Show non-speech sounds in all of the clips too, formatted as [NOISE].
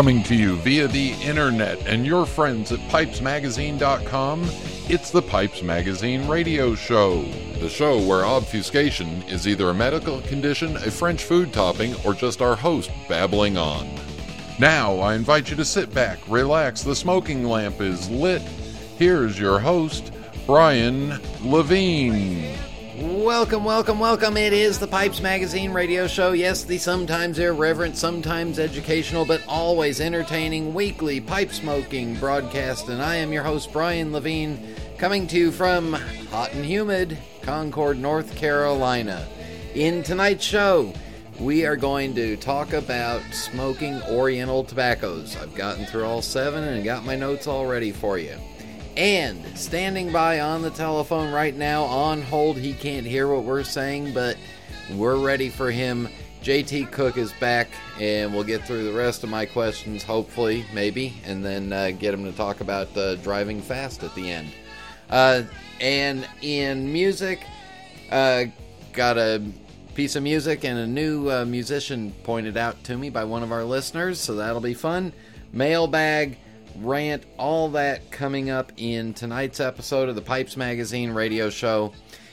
Coming to you via the internet and your friends at pipesmagazine.com, it's the Pipes Magazine radio show. The show where obfuscation is either a medical condition, a French food topping, or just our host babbling on. Now, I invite you to sit back, relax, the smoking lamp is lit. Here's your host, Brian Levin. Welcome, welcome, welcome. It is the Pipes Magazine radio show. Yes, the sometimes irreverent, sometimes educational, but always entertaining weekly pipe smoking broadcast. And I am your host, Brian Levin, coming to you from hot and humid Concord, North Carolina. In tonight's show, we are going to talk about smoking Oriental tobaccos. I've gotten through all seven and got my notes all ready for you. And standing by on the telephone right now, on hold, he can't hear what we're saying, but we're ready for him. JT Cooke is back, and we'll get through the rest of my questions, hopefully, maybe, and then uh, get him to talk about uh, driving fast at the end. Uh, and in music, uh, got a piece of music and a new uh, musician pointed out to me by one of our listeners, so that'll be fun. Mailbag rant, all that coming up in tonight's episode of the Pipes Magazine radio show.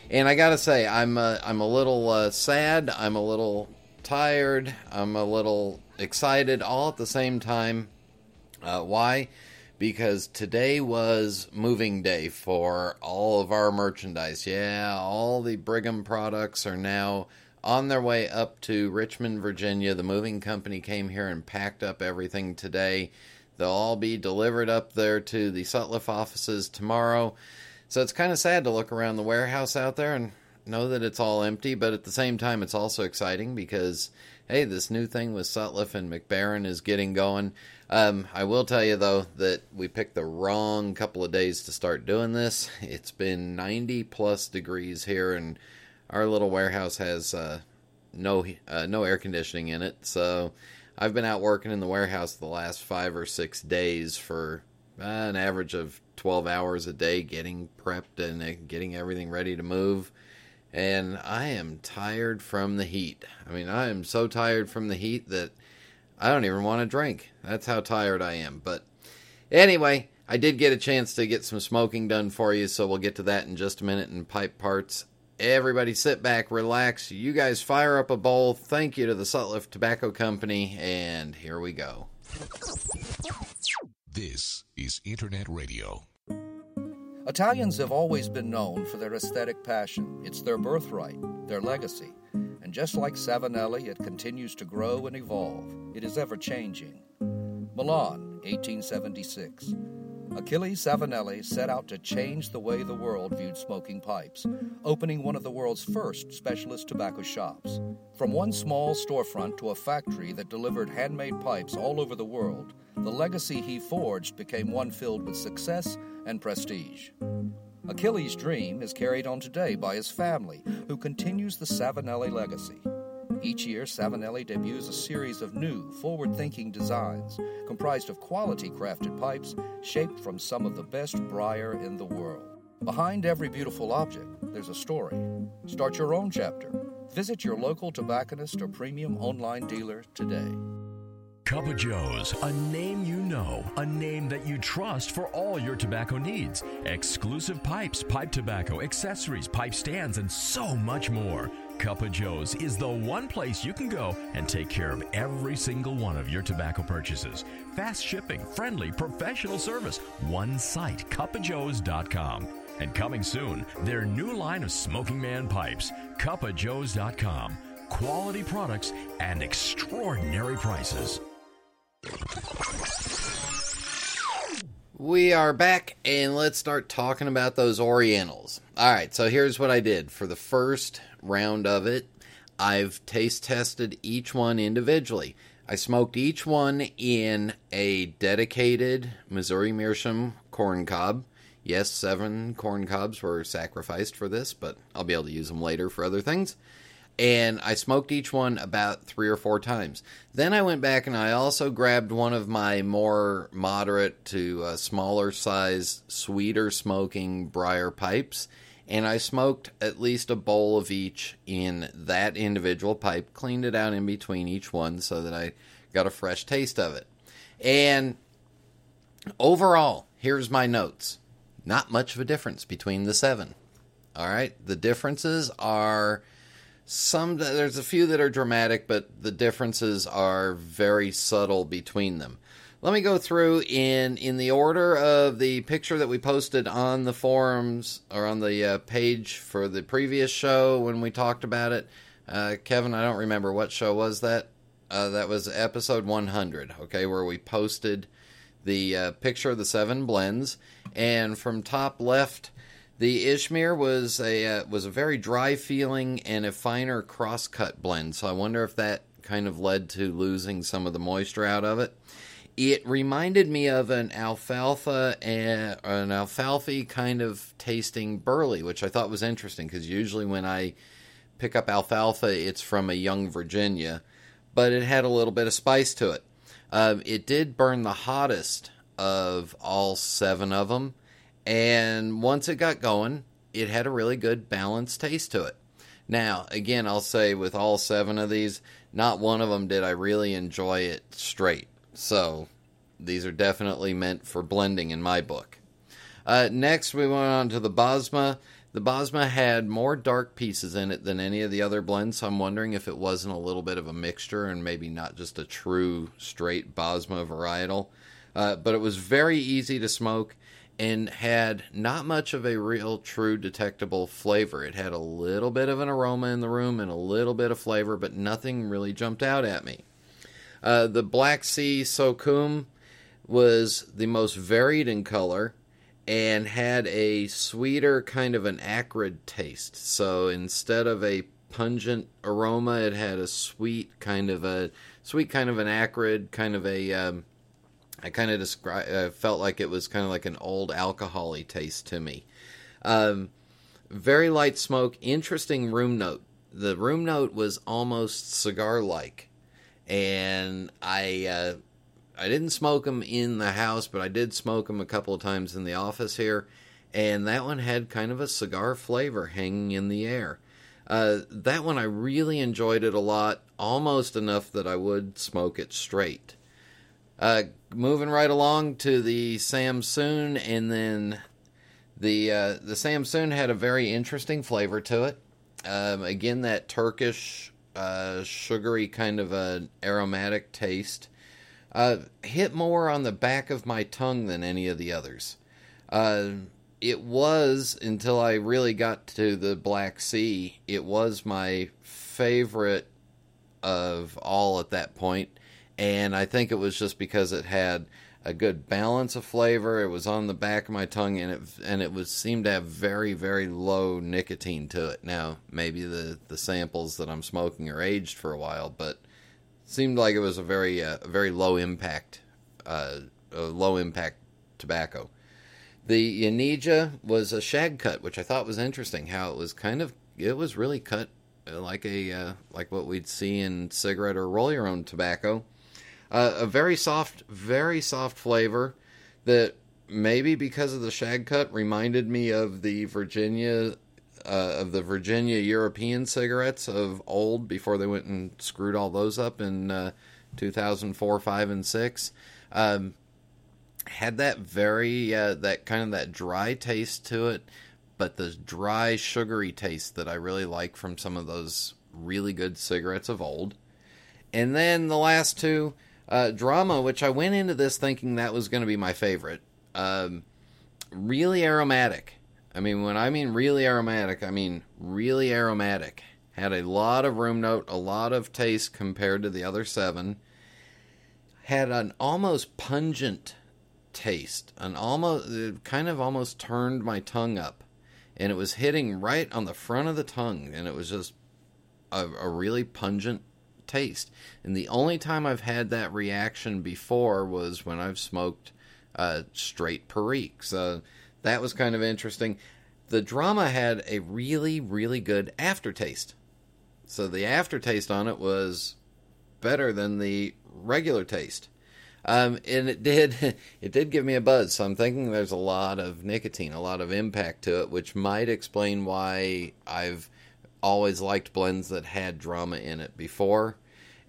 And I gotta say, I'm uh, I'm a little uh, sad. I'm a little tired. I'm a little excited, all at the same time. Uh, why? Because today was moving day for all of our merchandise. Yeah, all the Brigham products are now on their way up to Richmond, Virginia. The moving company came here and packed up everything today. They'll all be delivered up there to the Sutliff offices tomorrow. So it's kind of sad to look around the warehouse out there and know that it's all empty, but at the same time, it's also exciting because, hey, this new thing with Sutliff and Mac Baren is getting going. Um, I will tell you, though, that we picked the wrong couple of days to start doing this. It's been 90 plus degrees here, and our little warehouse has uh, no, uh, no air conditioning in it. So I've been out working in the warehouse the last five or six days for uh, an average of 12 hours a day getting prepped and uh, getting everything ready to move. And I am tired from the heat. I mean, I am so tired from the heat that I don't even want to drink. That's how tired I am. But anyway, I did get a chance to get some smoking done for you, so we'll get to that in just a minute in pipe parts. Everybody sit back, relax. You guys fire up a bowl. Thank you to the Sutliff Tobacco Company, and here we go. This is Internet Radio. Italians have always been known for their aesthetic passion. It's their birthright, their legacy. And just like Savinelli, it continues to grow and evolve. It is ever changing. Milan, 1876. Achille Savinelli set out to change the way the world viewed smoking pipes, opening one of the world's first specialist tobacco shops. From one small storefront to a factory that delivered handmade pipes all over the world, the legacy he forged became one filled with success and prestige. Achilles' dream is carried on today by his family, who continues the Savinelli legacy. Each year, Savinelli debuts a series of new, forward thinking designs comprised of quality crafted pipes shaped from some of the best briar in the world. Behind every beautiful object, there's a story. Start your own chapter. Visit your local tobacconist or premium online dealer today. Cup of Joe's, a name you know, a name that you trust for all your tobacco needs. Exclusive pipes, pipe tobacco, accessories, pipe stands, and so much more. Cup of Joe's is the one place you can go and take care of every single one of your tobacco purchases. Fast shipping, friendly, professional service. One site, cupofjoes.com. And coming soon, their new line of Smoking Man pipes, cupofjoes.com. Quality products and extraordinary prices. We are back and let's start talking about those Orientals. All right, so here's what I did for the first round of it. I've taste tested each one individually. I smoked each one in a dedicated Missouri Meerschaum corn cob. Yes, seven corn cobs were sacrificed for this, but I'll be able to use them later for other things and I smoked each one about three or four times. Then I went back and I also grabbed one of my more moderate to uh, smaller size, sweeter smoking briar pipes, and I smoked at least a bowl of each in that individual pipe, cleaned it out in between each one so that I got a fresh taste of it. And overall, here's my notes. Not much of a difference between the seven. All right, the differences are some. There's a few that are dramatic, but the differences are very subtle between them. Let me go through in in the order of the picture that we posted on the forums or on the uh, page for the previous show when we talked about it. Uh, Kevin, I don't remember what show was that. Uh, that was episode 100, okay, where we posted the uh, picture of the seven blends, and from top left, the Izmir was a uh, was a very dry feeling and a finer crosscut blend. So I wonder if that kind of led to losing some of the moisture out of it. It reminded me of an alfalfa and an alfalfa kind of tasting burley, which I thought was interesting because usually when I pick up alfalfa, it's from a young Virginia, but it had a little bit of spice to it. Um, it did burn the hottest of all seven of them, and once it got going, it had a really good balanced taste to it. Now, again, I'll say with all seven of these, not one of them did I really enjoy it straight. So, these are definitely meant for blending in my book. Uh, next, we went on to the Basma. The Basma had more dark pieces in it than any of the other blends, so I'm wondering if it wasn't a little bit of a mixture and maybe not just a true straight Basma varietal. Uh, but it was very easy to smoke and had not much of a real true detectable flavor. It had a little bit of an aroma in the room and a little bit of flavor, but nothing really jumped out at me. Uh, the Black Sea Sokum was the most varied in color and had a sweeter kind of an acrid taste. So instead of a pungent aroma, it had a sweet kind of a sweet kind of an acrid kind of a. Um, I kind of describe. Uh, felt like it was kind of like an old alcoholy taste to me. Um, very light smoke, interesting room note. The room note was almost cigar like, and I uh, I didn't smoke them in the house, but I did smoke them a couple of times in the office here, and that one had kind of a cigar flavor hanging in the air. Uh, that one I really enjoyed it a lot, almost enough that I would smoke it straight. Uh, moving right along to the Samsun, and then the uh, the Samsun had a very interesting flavor to it. Um, again, that Turkish uh, sugary kind of an aromatic taste uh, hit more on the back of my tongue than any of the others. Uh, it was until I really got to the Black Sea. It was my favorite of all at that point, and I think it was just because it had a good balance of flavor. It was on the back of my tongue, and it and it was seemed to have very very low nicotine to it. Now maybe the the samples that I'm smoking are aged for a while, but seemed like it was a very uh, very low impact uh, low impact tobacco. The Yenidje was a shag cut, which I thought was interesting. How it was kind of it was really cut like a uh, like what we'd see in cigarette or roll your own tobacco. Uh, a very soft, very soft flavor that maybe because of the shag cut reminded me of the Virginia uh, of the Virginia European cigarettes of old before they went and screwed all those up in uh, 2004, 5, and 6. Um, had that very, uh, that kind of that dry taste to it, but the dry, sugary taste that I really like from some of those really good cigarettes of old. And then the last two, uh, Drama, which I went into this thinking that was going to be my favorite. Um, really aromatic I mean, when I mean really aromatic, I mean really aromatic. Had a lot of room note, a lot of taste compared to the other seven. Had an almost pungent taste, an almost kind of almost turned my tongue up, and it was hitting right on the front of the tongue, and it was just a, a really pungent taste. And the only time I've had that reaction before was when I've smoked uh, straight Perique. So that was kind of interesting. The drama had a really, really good aftertaste. So the aftertaste on it was better than the regular taste. Um, and it did [LAUGHS] it did give me a buzz. So I'm thinking there's a lot of nicotine, a lot of impact to it, which might explain why I've always liked blends that had drama in it before.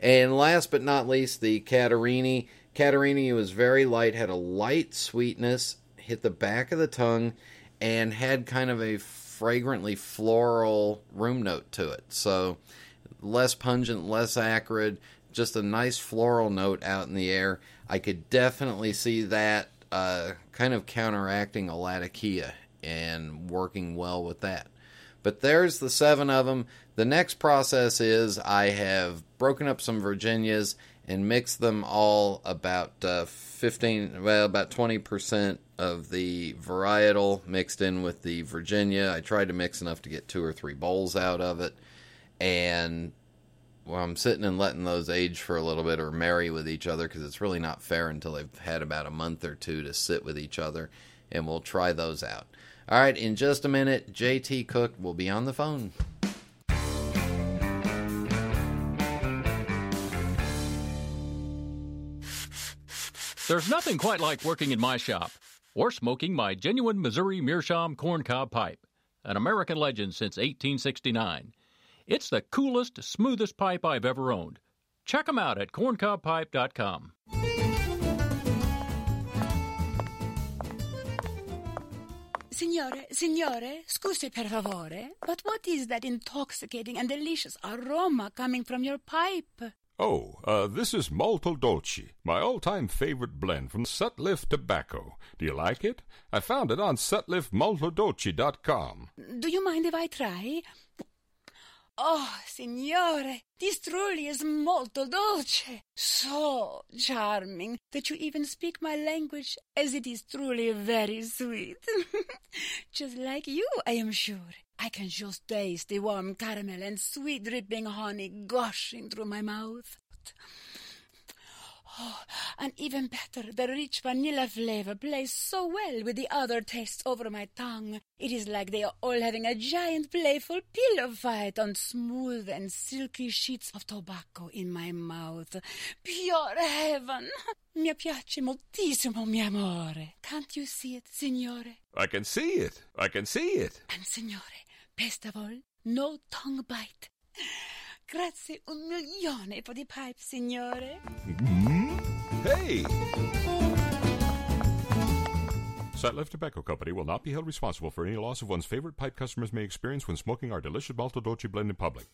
And last but not least, the Katerini Katerini was very light, had a light sweetness, hit the back of the tongue, and had kind of a fragrantly floral room note to it. So less pungent, less acrid, just a nice floral note out in the air. I could definitely see that uh, kind of counteracting a Latakia and working well with that. But there's the seven of them. The next process is I have broken up some Virginias and mixed them all about uh, 15, well, about 20% of the varietal mixed in with the Virginia. I tried to mix enough to get two or three bowls out of it. And well, I'm sitting and letting those age for a little bit or marry with each other because it's really not fair until they've had about a month or two to sit with each other. And we'll try those out. All right, in just a minute, JT Cooke will be on the phone. There's nothing quite like working in my shop or smoking my genuine Missouri Meerschaum corncob pipe, an American legend since 1869. It's the coolest, smoothest pipe I've ever owned. Check them out at corncobpipe.com. Signore, signore, scusi per favore, but what is that intoxicating and delicious aroma coming from your pipe? Oh, uh, this is Molto Dolce, my all-time favorite blend from Sutliff Tobacco. Do you like it? I found it on sutliffmoltodolce.com. Do you mind if I try? Oh, signore, this truly is molto dolce. So charming that you even speak my language as it is truly very sweet. [LAUGHS] just like you, I am sure. I can just taste the warm caramel and sweet dripping honey gushing through my mouth. Oh, and even better, the rich vanilla flavor plays so well with the other tastes over my tongue. It is like they are all having a giant playful pillow fight on smooth and silky sheets of tobacco in my mouth. Pure heaven! [LAUGHS] Mi piace moltissimo, mio amore. Can't you see it, signore? I can see it. I can see it. And signore, best of all, no tongue bite. [SIGHS] Grazie un milione for the pipe, signore. Mm. Hey! Sutliff Tobacco Company will not be held responsible for any loss of one's favorite pipe customers may experience when smoking our delicious Molto Dolce blend in public.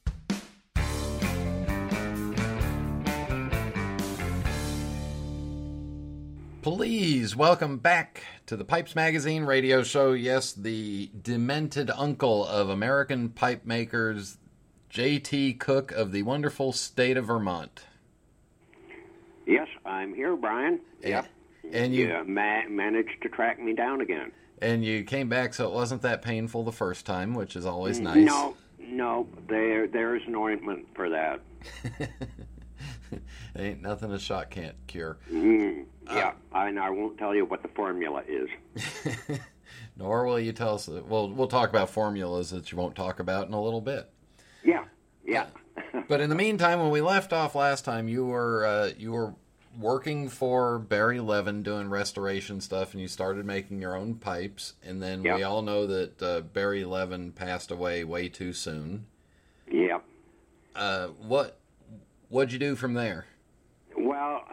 Please welcome back to the Pipes Magazine radio show. Yes, the demented uncle of American pipe makers, J.T. Cooke of the wonderful state of Vermont. Yes, I'm here, Brian. Yep. And you You ma- managed to track me down again. and you came back, so it wasn't that painful the first time, which is always nice. No, no, there there is an ointment for that. [LAUGHS] Ain't nothing a shot can't cure. Mm, Uh, yeah, and I won't tell you what the formula is. [LAUGHS] Nor will you tell us. Well, we'll talk about formulas that you won't talk about in a little bit. Yeah, yeah. But in the meantime, when we left off last time, you were uh, you were working for Barry Levin doing restoration stuff, and you started making your own pipes. And then we all know that uh, Barry Levin passed away way too soon. yeah. Uh, what what'd you do from there? Well,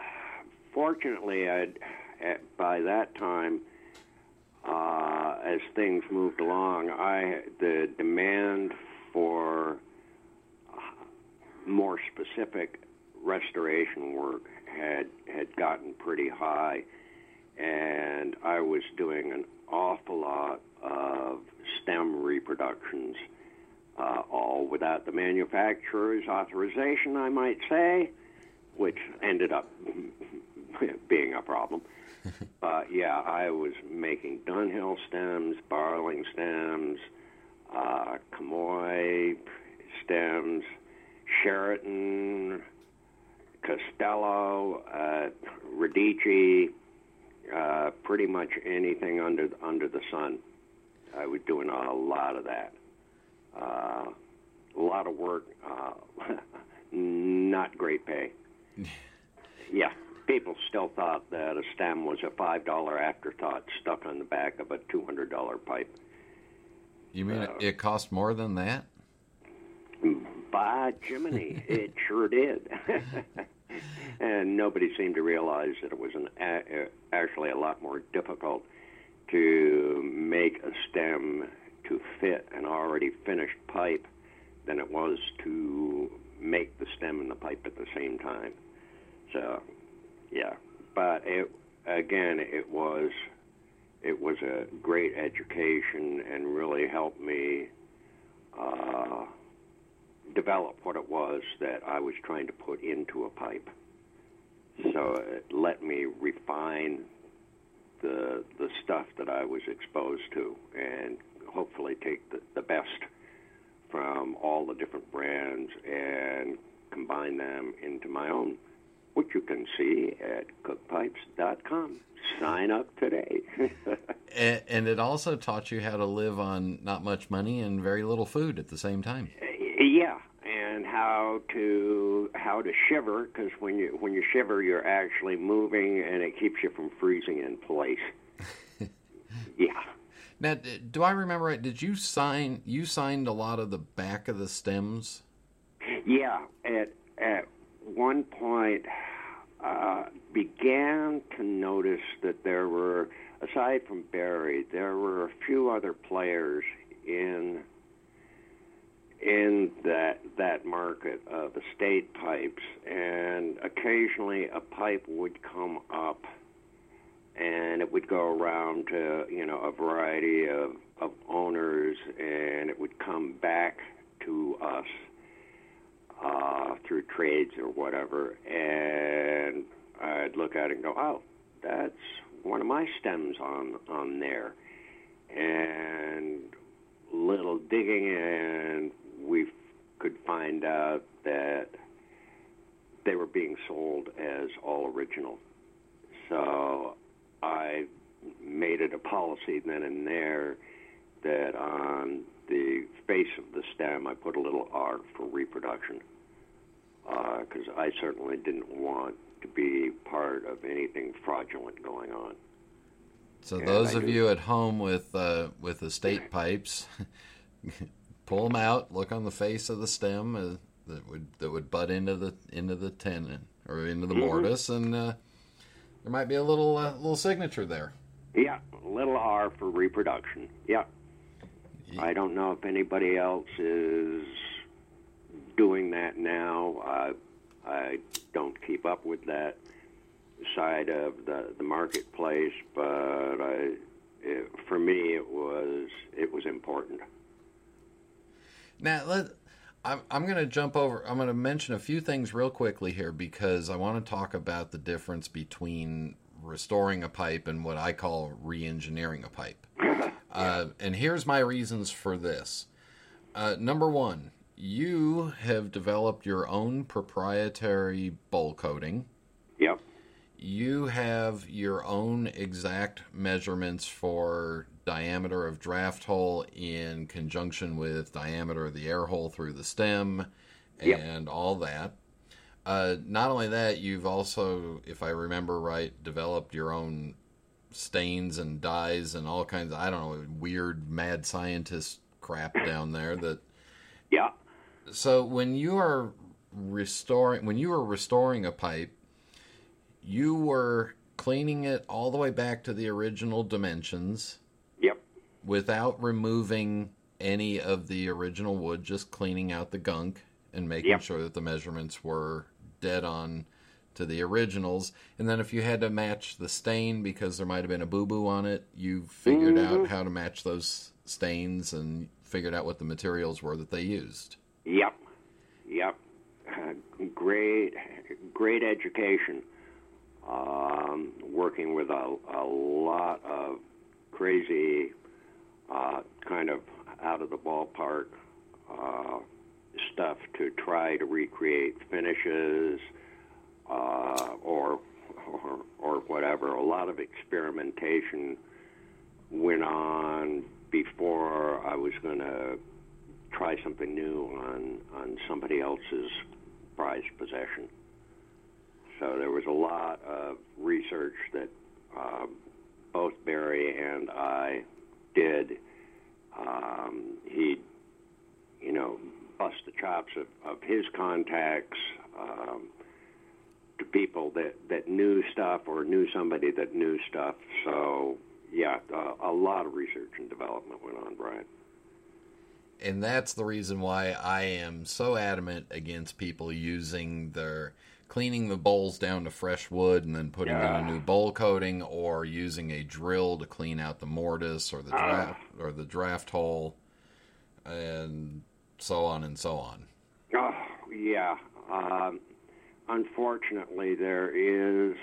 fortunately, I'd, at, by that time, uh, as things moved along, I the demand for more specific restoration work had had gotten pretty high, and I was doing an awful lot of stem reproductions, uh, all without the manufacturer's authorization, I might say which ended up [LAUGHS] being a problem. [LAUGHS] but yeah, I was making Dunhill stems, Barling stems, uh, Comoy stems, Charatan, Castello, uh, Radice, uh, pretty much anything under under the sun. I was doing a lot of that. Uh, a lot of work, uh, [LAUGHS] not great pay. [LAUGHS] Yeah, people still thought that a stem was a five dollar afterthought stuck on the back of a two hundred dollar pipe. You mean it, it cost more than that? By Jiminy, [LAUGHS] it sure did. [LAUGHS] and nobody seemed to realize that it was an, a, actually a lot more difficult to make a stem to fit an already finished pipe than it was to make the stem and the pipe at the same time. So, yeah, but it again, it was it was a great education and really helped me uh, develop what it was that I was trying to put into a pipe. So it let me refine the the stuff that I was exposed to and hopefully take the, the best from all the different brands and combine them into my own, which you can see at cookepipes.com. Sign up today. [LAUGHS] and, and it also taught you how to live on not much money and very little food at the same time. Yeah, and how to how to shiver because when you when you shiver, you're actually moving, and it keeps you from freezing in place. [LAUGHS] yeah. Now, do I remember right? Did you sign? You signed a lot of the back of the stems. Yeah, at at one point, uh, began to notice that there were, aside from Barry, there were a few other players in in that that market of estate pipes, and occasionally a pipe would come up and it would go around to you know a variety of, of owners, and it would come back to us uh, through trades or whatever, and I'd look at it and go, oh, that's one of my stems on on there, and little digging, and we could find out that they were being sold as all original. So I made it a policy then and there that on the face of the stem I put a little R for reproduction because uh, I certainly didn't want to be part of anything fraudulent going on. So and those I of you at home with uh, with estate pipes, [LAUGHS] pull them out. Look on the face of the stem uh, that would that would butt into the into the tenon or into the mm-hmm. mortise, and uh, there might be a little uh, little signature there. Yeah, little R for reproduction. Yeah. yeah. I don't know if anybody else is doing that now. Uh, I don't keep up with that side of the the marketplace, but I, it, for me, it was it was important. Now let I'm, I'm going to jump over. I'm going to mention a few things real quickly here because I want to talk about the difference between restoring a pipe and what I call re engineering a pipe. [LAUGHS] Uh, and here's my reasons for this. Uh, number one, you have developed your own proprietary bowl coating. Yep. You have your own exact measurements for diameter of draft hole in conjunction with diameter of the air hole through the stem yep. and all that. Uh, not only that, you've also, if I remember right, developed your own stains and dyes and all kinds of, I don't know, weird mad scientist crap down there that. Yeah. So when you are restoring, when you are restoring a pipe, you were cleaning it all the way back to the original dimensions Yep. without removing any of the original wood, just cleaning out the gunk and making yep. sure that the measurements were dead on to the originals. And then if you had to match the stain because there might have been a boo boo on it, you figured mm-hmm. out how to match those stains and figured out what the materials were that they used. Yep. Yep. Uh, great, great education. Um, working with a, a lot of crazy uh, kind of out of the ballpark uh, stuff to try to recreate finishes uh, or, or or whatever. A lot of experimentation went on before I was going to try something new on on somebody else's prized possession. So there was a lot of research that uh, both Barry and I did, um, he'd, you know, bust the chops of, of his contacts, um, to people that that knew stuff or knew somebody that knew stuff. So yeah, uh, a lot of research and development went on, Brian. And that's the reason why I am so adamant against people using their cleaning the bowls down to fresh wood and then putting Yeah. in a new bowl coating or using a drill to clean out the mortise or the Ah. draft or the draft hole and so on and so on. Oh, yeah. Um, unfortunately, there is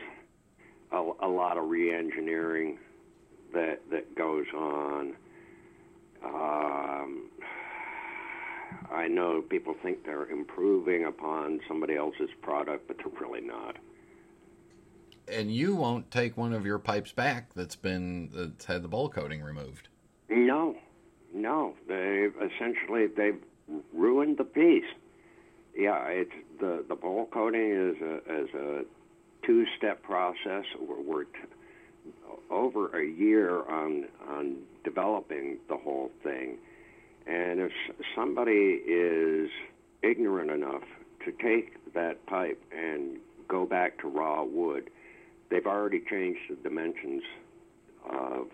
a, a lot of re-engineering that that goes on. Um, I know people think they're improving upon somebody else's product, but they're really not. And you won't take one of your pipes back that's been that's had the bowl coating removed. No, no. They've essentially they've ruined the piece. Yeah, it's the the bowl coating is a is a two step process. We're, we're t- over a year on on developing the whole thing, and if somebody is ignorant enough to take that pipe and go back to raw wood, they've already changed the dimensions of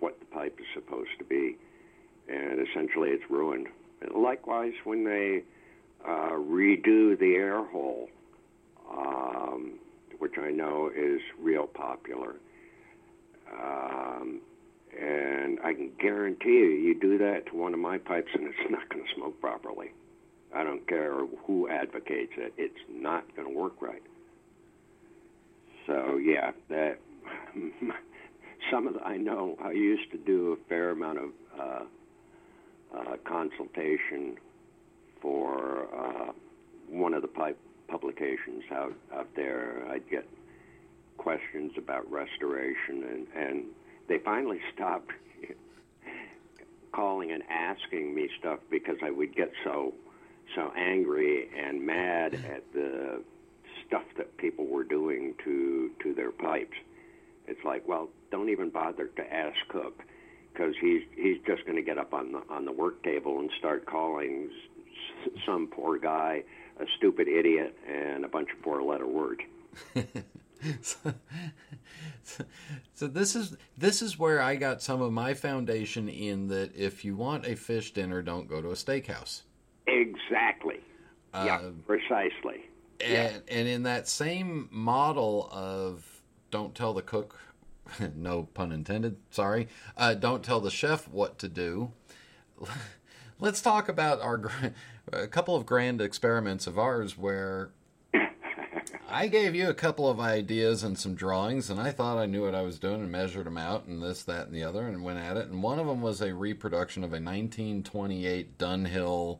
what the pipe is supposed to be, and essentially it's ruined. Likewise, when they uh, redo the air hole, um, which I know is real popular, um, and I can guarantee you, you do that to one of my pipes, and it's [LAUGHS] not going to smoke properly. I don't care who advocates it; it's not going to work right. So yeah, that [LAUGHS] some of the, I know I used to do a fair amount of uh, uh, consultation for uh, one of the pipe publications out out there. I'd get questions about restoration, and and they finally stopped [LAUGHS] calling and asking me stuff because I would get so so angry and mad at the stuff that people were doing to to their pipes. It's like, well, don't even bother to ask Cooke because he's he's just going to get up on the on the work table and start calling s- some poor guy a stupid idiot and a bunch of four letter words. [LAUGHS] [LAUGHS] so, so this is this is where I got some of my foundation in that if you want a fish dinner, don't go to a steakhouse. Exactly. yeah, Uh, precisely. And, and in that same model of don't tell the cook, [LAUGHS] no pun intended, sorry, uh, don't tell the chef what to do. [LAUGHS] Let's talk about our a couple of grand experiments of ours where I gave you a couple of ideas and some drawings, and I thought I knew what I was doing and measured them out and this, that, and the other, and went at it. And one of them was a reproduction of a 1928 Dunhill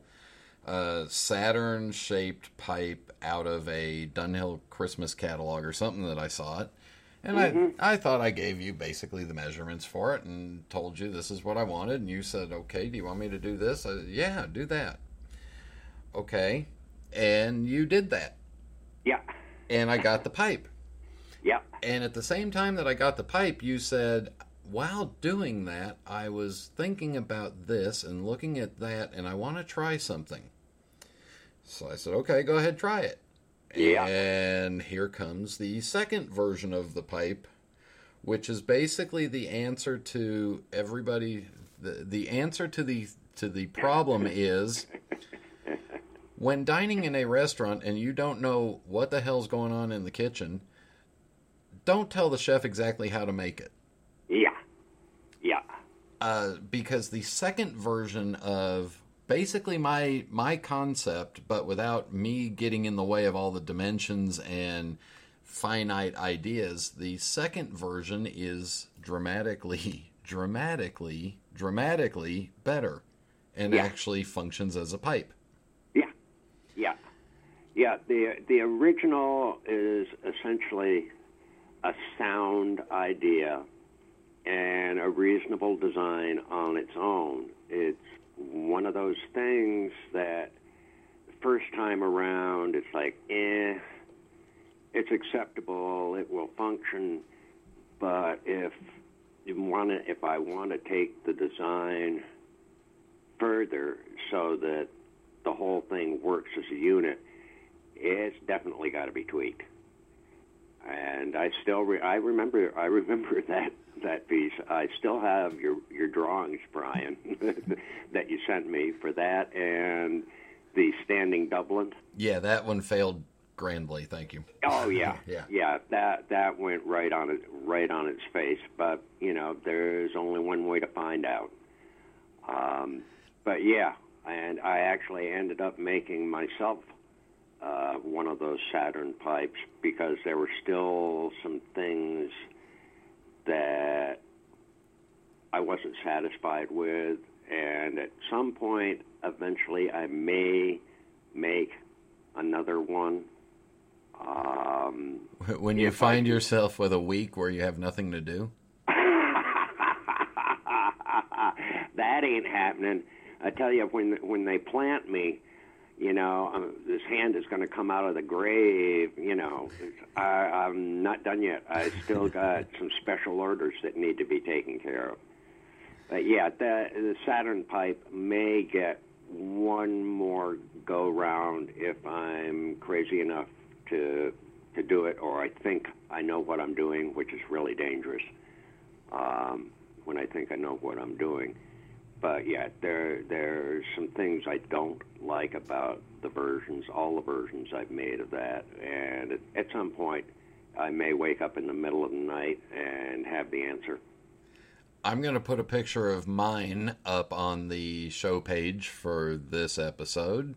uh, Saturn shaped pipe out of a Dunhill Christmas catalog or something that I saw it. And I, I thought I gave you basically the measurements for it and told you this is what I wanted. And you said, okay, do you want me to do this? I, yeah, do that. Okay. And you did that. Yeah. And I got the pipe. Yeah. And at the same time that I got the pipe, you said, while doing that, I was thinking about this and looking at that, and I want to try something. So I said, okay, go ahead, try it. Yeah. And here comes the second version of the pipe, which is basically the answer to everybody. The, the answer to the to the problem is when dining in a restaurant and you don't know what the hell's going on in the kitchen, don't tell the chef exactly how to make it. Yeah. Yeah. Uh, because the second version of basically my my concept, but without me getting in the way of all the dimensions and finite ideas, the second version is dramatically, [LAUGHS] dramatically, dramatically better, and Yeah. actually functions as a pipe. Yeah. The the original is essentially a sound idea and a reasonable design on its own. It's one of those things that first time around, it's like, eh, it's acceptable, it will function, but if you want to, if I want to take the design further so that the whole thing works as a unit, it's definitely got to be tweaked. and I still re- I remember I remember [LAUGHS] that that piece. I still have your your drawings, Brian, [LAUGHS] that you sent me for that, and the standing Dublin. Yeah, that one failed grandly. Thank you. Oh yeah, [LAUGHS] Yeah. yeah. That that went right on it, right on its face. But you know, there's only one way to find out. Um, but yeah, and I actually ended up making myself uh, one of those Saturn pipes because there were still some things that I wasn't satisfied with, and at some point, eventually, I may make another one. Um, When you If I find yourself with a week where you have nothing to do, [LAUGHS] that ain't happening. I tell you, when when they plant me, you know, um, this hand is going to come out of the grave. You know, I, I'm not done yet. I still [LAUGHS] got some special orders that need to be taken care of. But yeah, the, the Saturn pipe may get one more go round if I'm crazy enough to to do it, or I think I know what I'm doing, which is really dangerous. Um, when I think I know what I'm doing. But yeah, there there's some things I don't like about the versions, all the versions I've made of that, and at, at some point, I may wake up in the middle of the night and have the answer. I'm going to put a picture of mine up on the show page for this episode.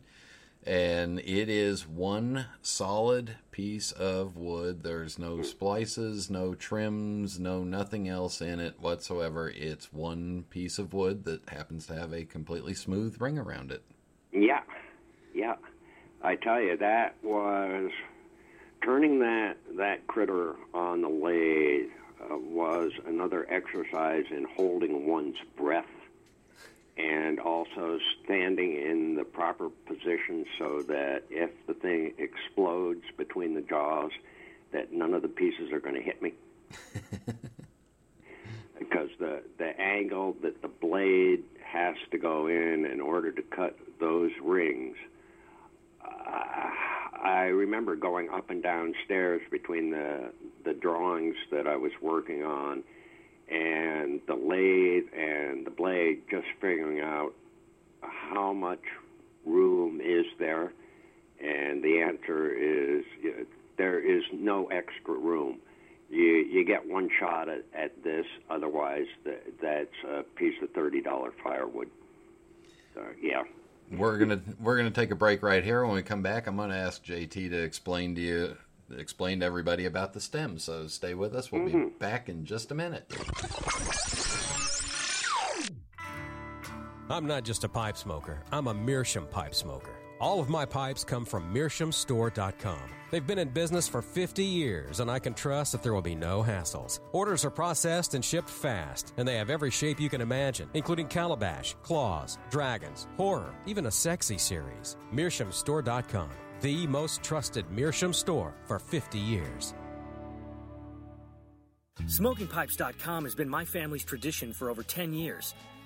And it is one solid piece of wood. There's no splices, no trims, no nothing else in it whatsoever. It's one piece of wood that happens to have a completely smooth ring around it. Yeah, yeah. I tell you, that was turning that that critter on the lathe uh, was another exercise in holding one's breath and also standing in the proper position so that if the thing explodes between the jaws, that none of the pieces are going to hit me. [LAUGHS] because the the angle that the blade has to go in in order to cut those rings. Uh, I remember going up and down stairs between the the drawings that I was working on and the lathe and the blade, just figuring out how much room is there, and the answer is uh, there is no extra room. You you get one shot at, at this, otherwise th- that's a piece of thirty dollar firewood. So yeah. We're gonna we're gonna take a break right here. When we come back, I'm gonna ask JT to explain to you explain to everybody about the stem. So stay with us. We'll be mm-hmm. back in just a minute. I'm not just a pipe smoker, I'm a Meerschaum pipe smoker. All of my pipes come from MeerschaumStore.com. They've been in business for 50 years, and I can trust that there will be no hassles. Orders are processed and shipped fast, and they have every shape you can imagine, including calabash, claws, dragons, horror, even a sexy series. MeerschaumStore.com, the most trusted Meerschaum store for 50 years. SmokingPipes.com has been my family's tradition for over 10 years.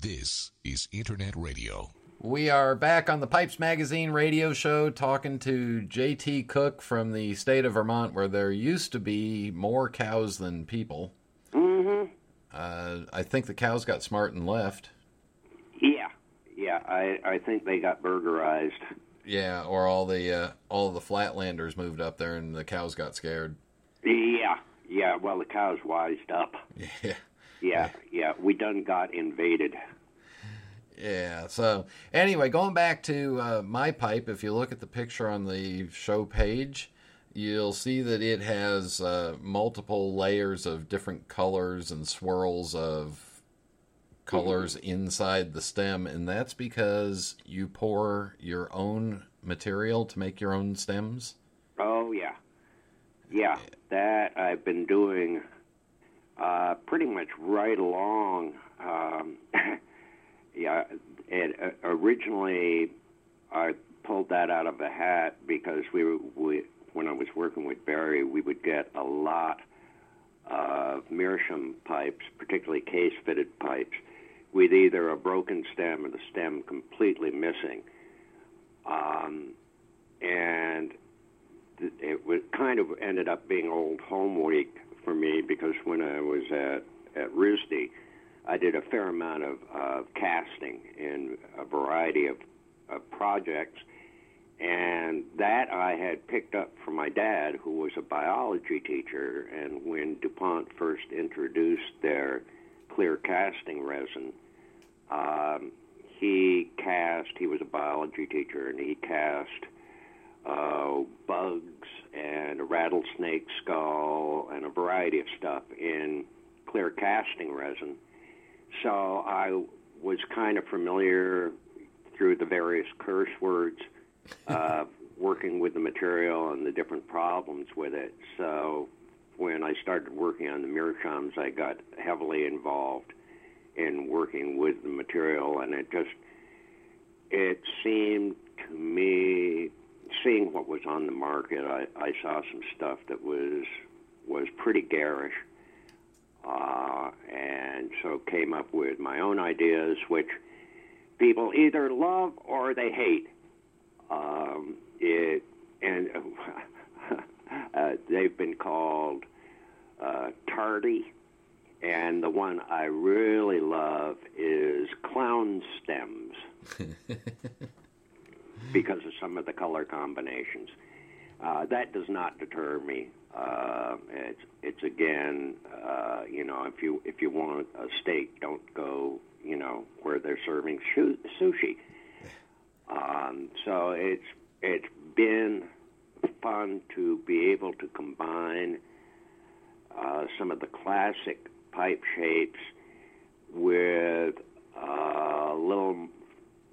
This is Internet Radio. We are back on the Pipes Magazine radio show talking to JT Cooke from the state of Vermont, where there used to be more cows than people. Mm-hmm. Uh, I think the cows got smart and left. Yeah, yeah. I I think they got burgerized. Yeah, or all the uh, all the Flatlanders moved up there, and the cows got scared. Yeah, Yeah, well, the cow's wised up. [LAUGHS] Yeah. Yeah, yeah. We done got invaded. Yeah. So anyway, going back to uh, my pipe, if you look at the picture on the show page, you'll see that it has uh, multiple layers of different colors and swirls of colors inside the stem, and that's because you pour your own material to make your own stems. Oh yeah, yeah. That I've been doing uh, pretty much right along. Um, [LAUGHS] yeah, it, uh, originally I pulled that out of a hat because we we, when I was working with Barry, we would get a lot of meerschaum pipes, particularly case-fitted pipes, with either a broken stem or the stem completely missing. Um, and it kind of ended up being old home week for me because when I was at at RISD, I did a fair amount of uh, casting in a variety of, of projects, and that I had picked up from my dad, who was a biology teacher. And when DuPont first introduced their clear casting resin, um, he cast. He was a biology teacher, and he cast uh, bugs and a rattlesnake skull and a variety of stuff in clear casting resin. So I was kind of familiar through the various curse words, uh, [LAUGHS] working with the material and the different problems with it. So when I started working on the meerschaums, I got heavily involved in working with the material, and it just it seemed to me, seeing what was on the market, I, I saw some stuff that was was pretty garish, uh, and so came up with my own ideas, which people either love or they hate. Um, it and [LAUGHS] uh, they've been called uh, tardy, and the one I really love is clown stems [LAUGHS] because of some of the color combinations. Uh, that does not deter me. Uh, it's it's again, uh, you know, if you if you want a steak, don't go, you know, where they're serving sushi. Um, so it's it's been fun to be able to combine uh, some of the classic pipe shapes with uh, a little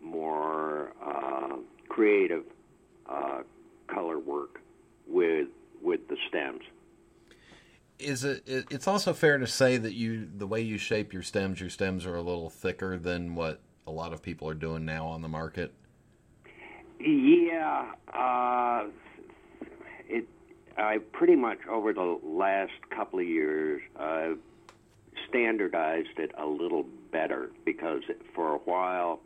more uh, creative uh, color work with with the stems. Is it? it- It's also fair to say that you, the way you shape your stems, your stems are a little thicker than what a lot of people are doing now on the market. Yeah, uh, it. I pretty much over the last couple of years, I've standardized it a little better because for a while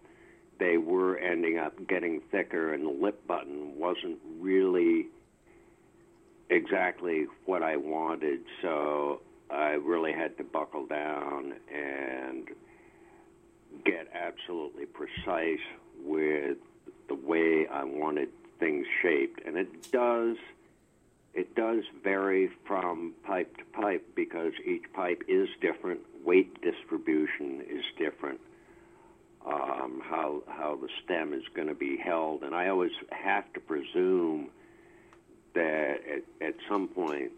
they were ending up getting thicker, and the lip button wasn't really exactly what I wanted. So I really had to buckle down and get absolutely precise with the way I wanted things shaped, and it does. It does vary from pipe to pipe because each pipe is different. Weight distribution is different. Um, how how the stem is going to be held, and I always have to presume that at, at some point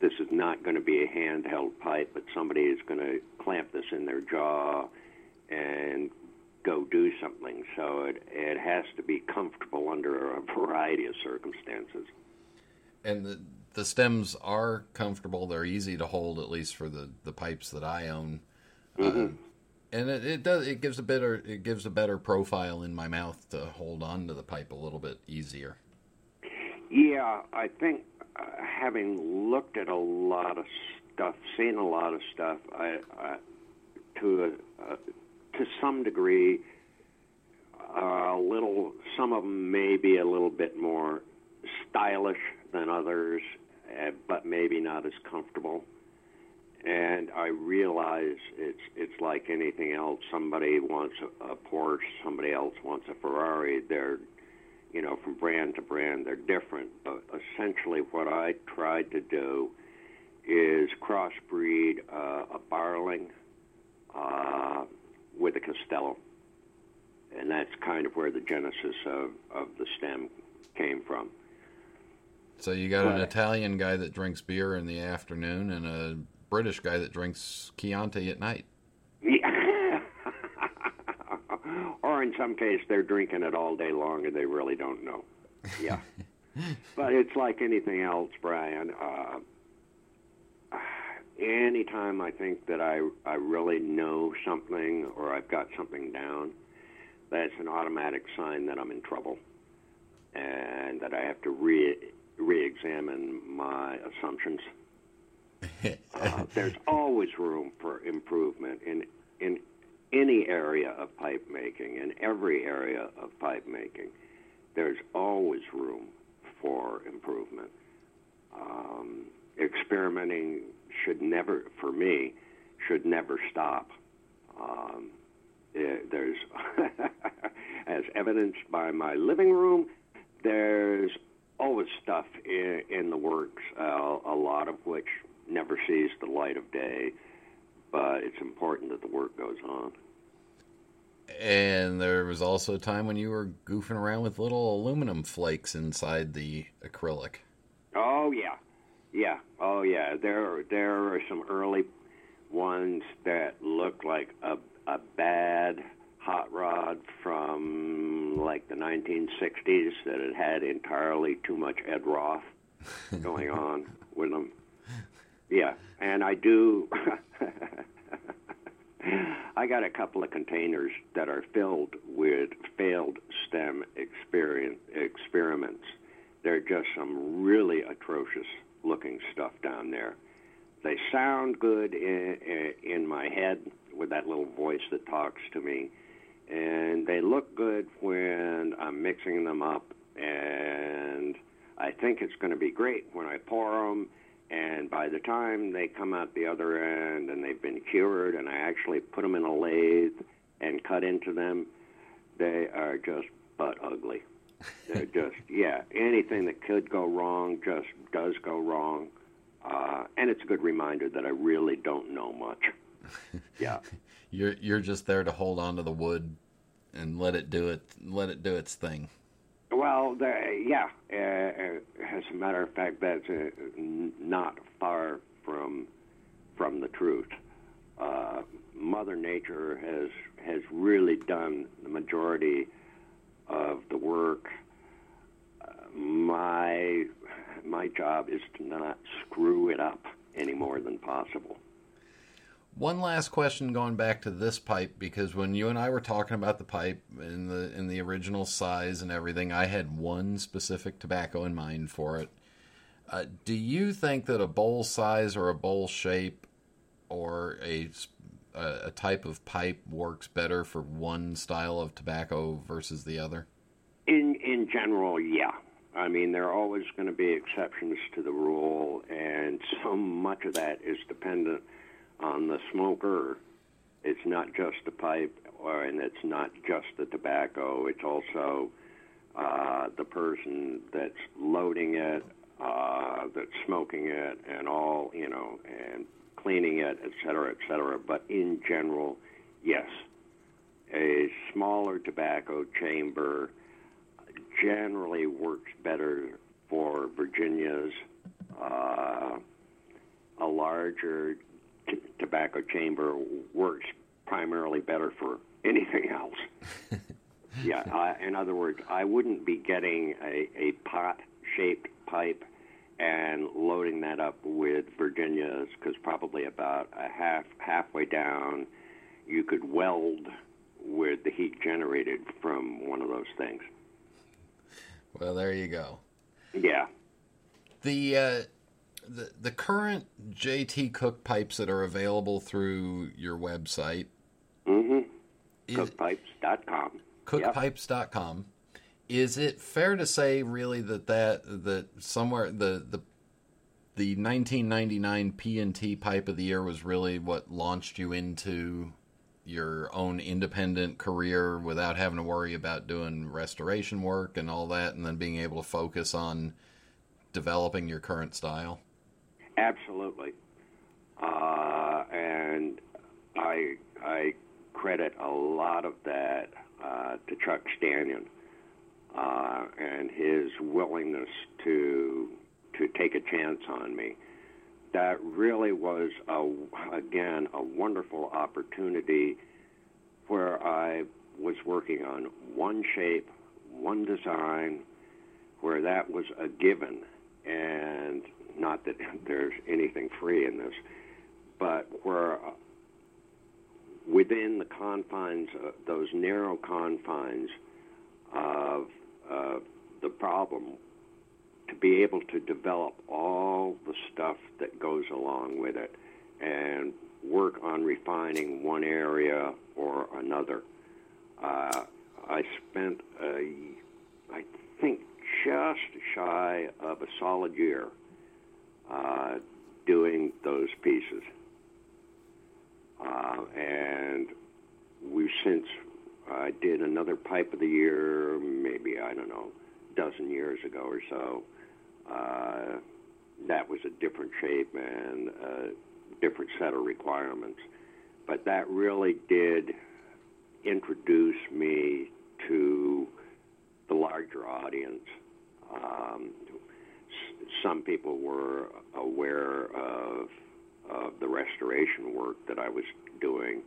this is not going to be a handheld pipe, but somebody is going to clamp this in their jaw and go do something. So it it has to be comfortable under a variety of circumstances. And the, the stems are comfortable. They're easy to hold, at least for the, the pipes that I own. Mhm. Uh, and it, it does it gives a better it gives a better profile in my mouth to hold on to the pipe a little bit easier. Yeah, I think uh, having looked at a lot of stuff, seen a lot of stuff, I, I to a, uh, to some degree, a little. Some of them may be a little bit more stylish than others, uh, but maybe not as comfortable. And I realize it's it's like anything else. Somebody wants a, a Porsche, somebody else wants a Ferrari. They're you know, from brand to brand, they're different. But essentially, what I tried to do is crossbreed uh, a Barling uh, with a Castello. And that's kind of where the genesis of, of the stem came from. So you got an Italian guy that drinks beer in the afternoon and a British guy that drinks Chianti at night. Yeah. [LAUGHS] or in some case, they're drinking it all day long and they really don't know. Yeah. [LAUGHS] but it's like anything else, Brian. Uh, anytime I think that I, I really know something or I've got something down, that's an automatic sign that I'm in trouble and that I have to re re-examine my assumptions. Uh, [LAUGHS] there's always room for improvement in in any area of pipe making, in every area of pipe making. There's always room for improvement. Um, experimenting should never, for me, should never stop. Um, eh, there's, [LAUGHS] as evidenced by my living room, there's always stuff in, in the works, uh, a lot of which never sees the light of day, but it's important that the work goes on. And there was also a time when you were goofing around with little aluminum flakes inside the acrylic. Oh yeah, yeah, oh yeah. There, there are some early ones that look like a a bad hot rod from like the 1960s that had had entirely too much Ed Roth [LAUGHS] going on with them. Yeah, and I do. [LAUGHS] I got a couple of containers that are filled with failed STEM experiments. They're just some really atrocious looking stuff down there. They sound good in, in my head with that little voice that talks to me, and they look good when I'm mixing them up, and I think it's going to be great when I pour them. And by the time they come out the other end and they've been cured, and I actually put them in a lathe and cut into them, they are just butt ugly. They're [LAUGHS] just, yeah, anything that could go wrong just does go wrong. Uh, and it's a good reminder that I really don't know much. [LAUGHS] Yeah. You're you're just there to hold on to the wood and let it do it let it do its thing. Well, the, yeah. Uh, as a matter of fact, that's uh, not far from from the truth. Uh, Mother Nature has has really done the majority of the work. Uh, my my job is to not screw it up any more than possible. One last question going back to this pipe because when you and I were talking about the pipe in the in the original size and everything, I had one specific tobacco in mind for it. Uh, do you think that a bowl size or a bowl shape or a a type of pipe works better for one style of tobacco versus the other? In in general, yeah. I mean, there are always going to be exceptions to the rule, and so much of that is dependent on the smoker. It's not just the pipe, or and it's not just the tobacco. It's also uh, the person that's loading it, uh, that's smoking it, and all you know, and cleaning it, et cetera, et cetera. But in general, yes, a smaller tobacco chamber generally works better for Virginias. Uh, a larger t- tobacco chamber works primarily better for anything else. [LAUGHS] yeah, I, in other words, I wouldn't be getting a, a pot shaped pipe and loading that up with Virginias because probably about a half halfway down, you could weld with the heat generated from one of those things. Well, there you go. Yeah. The uh, the the current JT Cooke pipes that are available through your website, Mm-hmm. Cookepipes.com. cookepipes.com. Is it fair to say, really, that that that somewhere the the the 1999 P&T pipe of the year was really what launched you into your own independent career without having to worry about doing restoration work and all that, and then being able to focus on developing your current style? Absolutely. Uh, and I I credit a lot of that uh, to Chuck Stanion uh, and his willingness to to take a chance on me. That really was a, again a wonderful opportunity where I was working on one shape, one design, where that was a given, and not that there's anything free in this, but where uh, within the confines, uh, those narrow confines of uh, the problem, to be able to develop all the stuff that goes along with it and work on refining one area or another. Uh, I spent, a, I think, just shy of a solid year uh, doing those pieces. Uh, and we've since I did another pipe of the year, maybe I don't know, a dozen years ago or so. Uh, that was a different shape and a different set of requirements, but that really did introduce me to the larger audience. Um, some people were aware of of the restoration work that I was doing,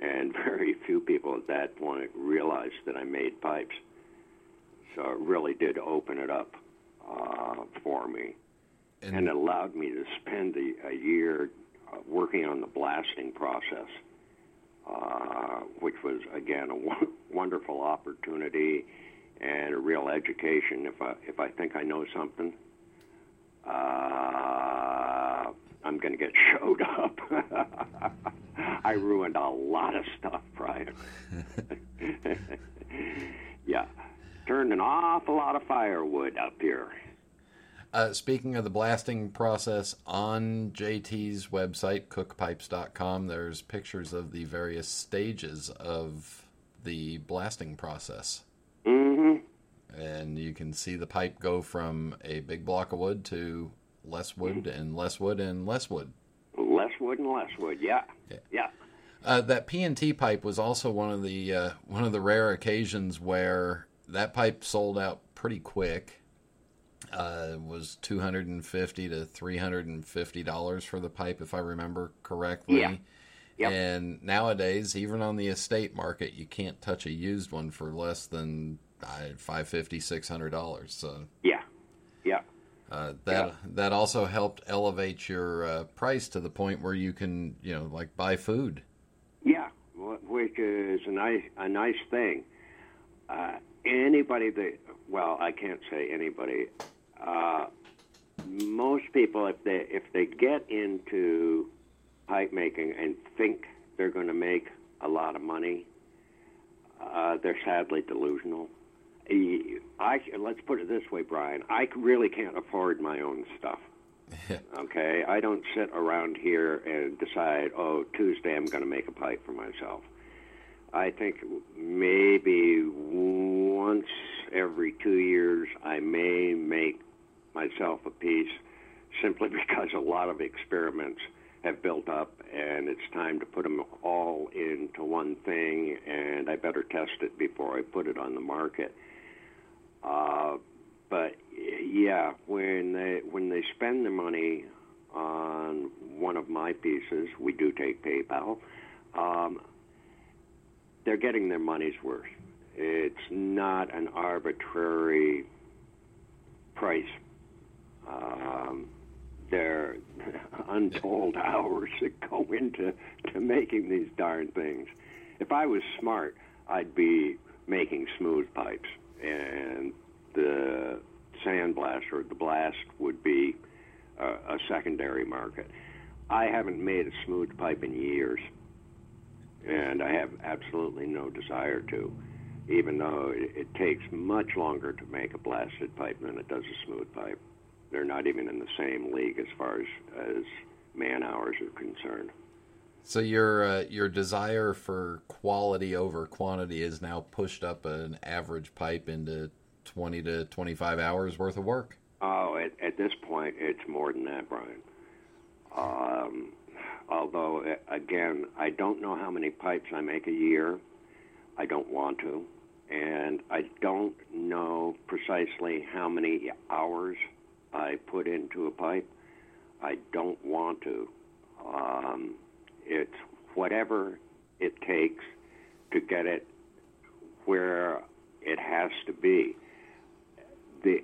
and [LAUGHS] very few people at that point realized that I made pipes. So it really did open it up uh, for me, and, and, it allowed me to spend a, a year uh, working on the blasting process, uh, which was again a w- [LAUGHS] wonderful opportunity and a real education. If I if I think I know something. Uh, I'm going to get showed up. [LAUGHS] I ruined a lot of stuff, Brian. [LAUGHS] yeah, turned an awful lot of firewood up here. Uh, speaking of the blasting process, on JT's website, cookepipes.com, there's pictures of the various stages of the blasting process. Mm-hmm. And you can see the pipe go from a big block of wood to less wood and less wood and less wood. Less wood and less wood. Yeah. Yeah. yeah. Uh, that P&T pipe was also one of the uh, one of the rare occasions where that pipe sold out pretty quick. Uh, was two hundred and fifty to three hundred and fifty dollars for the pipe, if I remember correctly. Yeah. Yep. And nowadays, even on the estate market, you can't touch a used one for less than five fifty, six hundred dollars. So yeah, yeah. Uh, that yeah. that also helped elevate your uh, price to the point where you can you know like buy food. Yeah, which is a nice a nice thing. Uh, anybody that well, I can't say anybody. Uh, most people, if they if they get into pipe making and think they're going to make a lot of money, uh, they're sadly delusional. Eh, I let's put it this way, Brian. I really can't afford my own stuff. [LAUGHS] okay, I don't sit around here and decide, oh, Tuesday I'm going to make a pipe for myself. I think maybe once every two years I may make myself a piece, simply [LAUGHS] because a lot of experiments have built up, and it's time to put them all into one thing, and I better test it before I put it on the market. Uh, but yeah, when they when they spend the money on one of my pieces, we do take PayPal. Um, they're getting their money's worth. It's not an arbitrary price. Um, there are [LAUGHS] untold hours that go into to making these darn things. If I was smart, I'd be making smooth pipes and the sandblast or the blast would be a, a secondary market. I haven't made a smooth pipe in years, and I have absolutely no desire to, even though it, it takes much longer to make a blasted pipe than it does a smooth pipe. They're not even in the same league as far as, as man hours are concerned. So your uh, your desire for quality over quantity is now pushed up an average pipe into twenty to twenty five hours worth of work. Oh, at, at this point, it's more than that, Brian. Um, although, again, I don't know how many pipes I make a year. I don't want to. And I don't know precisely how many hours I put into a pipe. I don't want to. Um, it's whatever it takes to get it where it has to be. The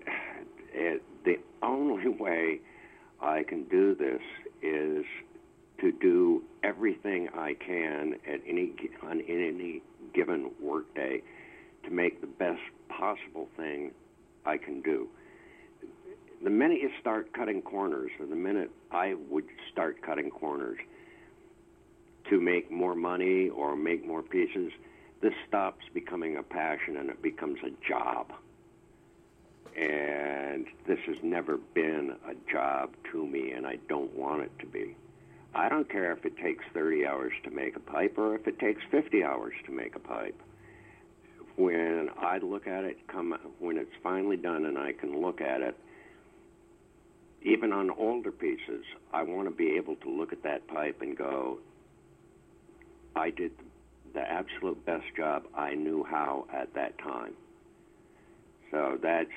it, the only way I can do this is to do everything I can at any on any given workday to make the best possible thing I can do. The minute you start cutting corners, or the minute I would start cutting corners to make more money or make more pieces, this stops becoming a passion and it becomes a job. And this has never been a job to me, and I don't want it to be. I don't care if it takes 30 hours to make a pipe or if it takes 50 hours to make a pipe. When I look at it, come when it's finally done, and I can look at it, even on older pieces, I want to be able to look at that pipe and go, I did the absolute best job I knew how at that time. So that's